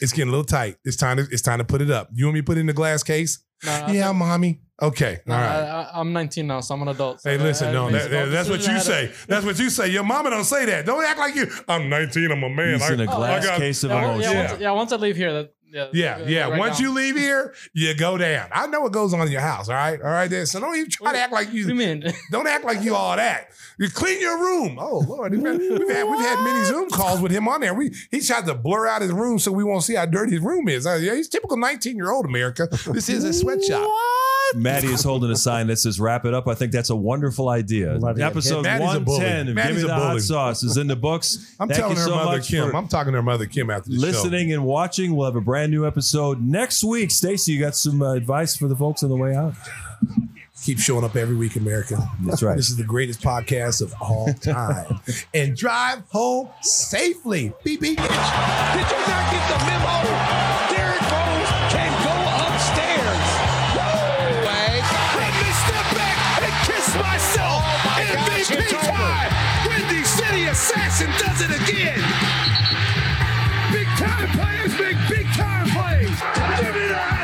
It's getting a little tight. It's time to it's time to put it up. You want me to put it in the glass case? No, I yeah, think- mommy. Okay. No, All right. I, I, I'm 19 now, so I'm an adult. So Hey, I- listen, I no, that- some that- that's what you decisions I say. That's what you say. Your mama don't say that. Don't act like you. I'm 19. I'm a man. He's I- in a I glass got- case of to- yeah, emotion. yeah, once, yeah, once I leave here, that yeah, Yeah, yeah. right Once down. you leave here, you go down. I know what goes on in your house. All right, all right. There. So don't even try to act like you. Do you mean? [laughs] Don't act like you all that. You clean your room. Oh Lord, we've had, we've had we've had many Zoom calls with him on there. We he tried to blur out his room so we won't see how dirty his room is. Uh, yeah, he's typical 19 year old America. This is a sweatshop. Maddie is holding a sign that says "Wrap it up." I think that's a wonderful idea. Love it. Episode Maddie's a bully. one ten of Give Me a the Hot. Sauce is in the books. [laughs] I'm Thank telling you her so mother much Kim. for I'm talking to her mother Kim after the show. listening and watching. We'll have a brand new episode next week. Stacey, you got some uh, advice for the folks on the way out? Keep showing up every week, America. That's right. This is the greatest podcast of all time. [laughs] and drive home safely. Beep beep. Did you not get the memo? Derek Assassin does it again. Big time players make big time plays. Give me the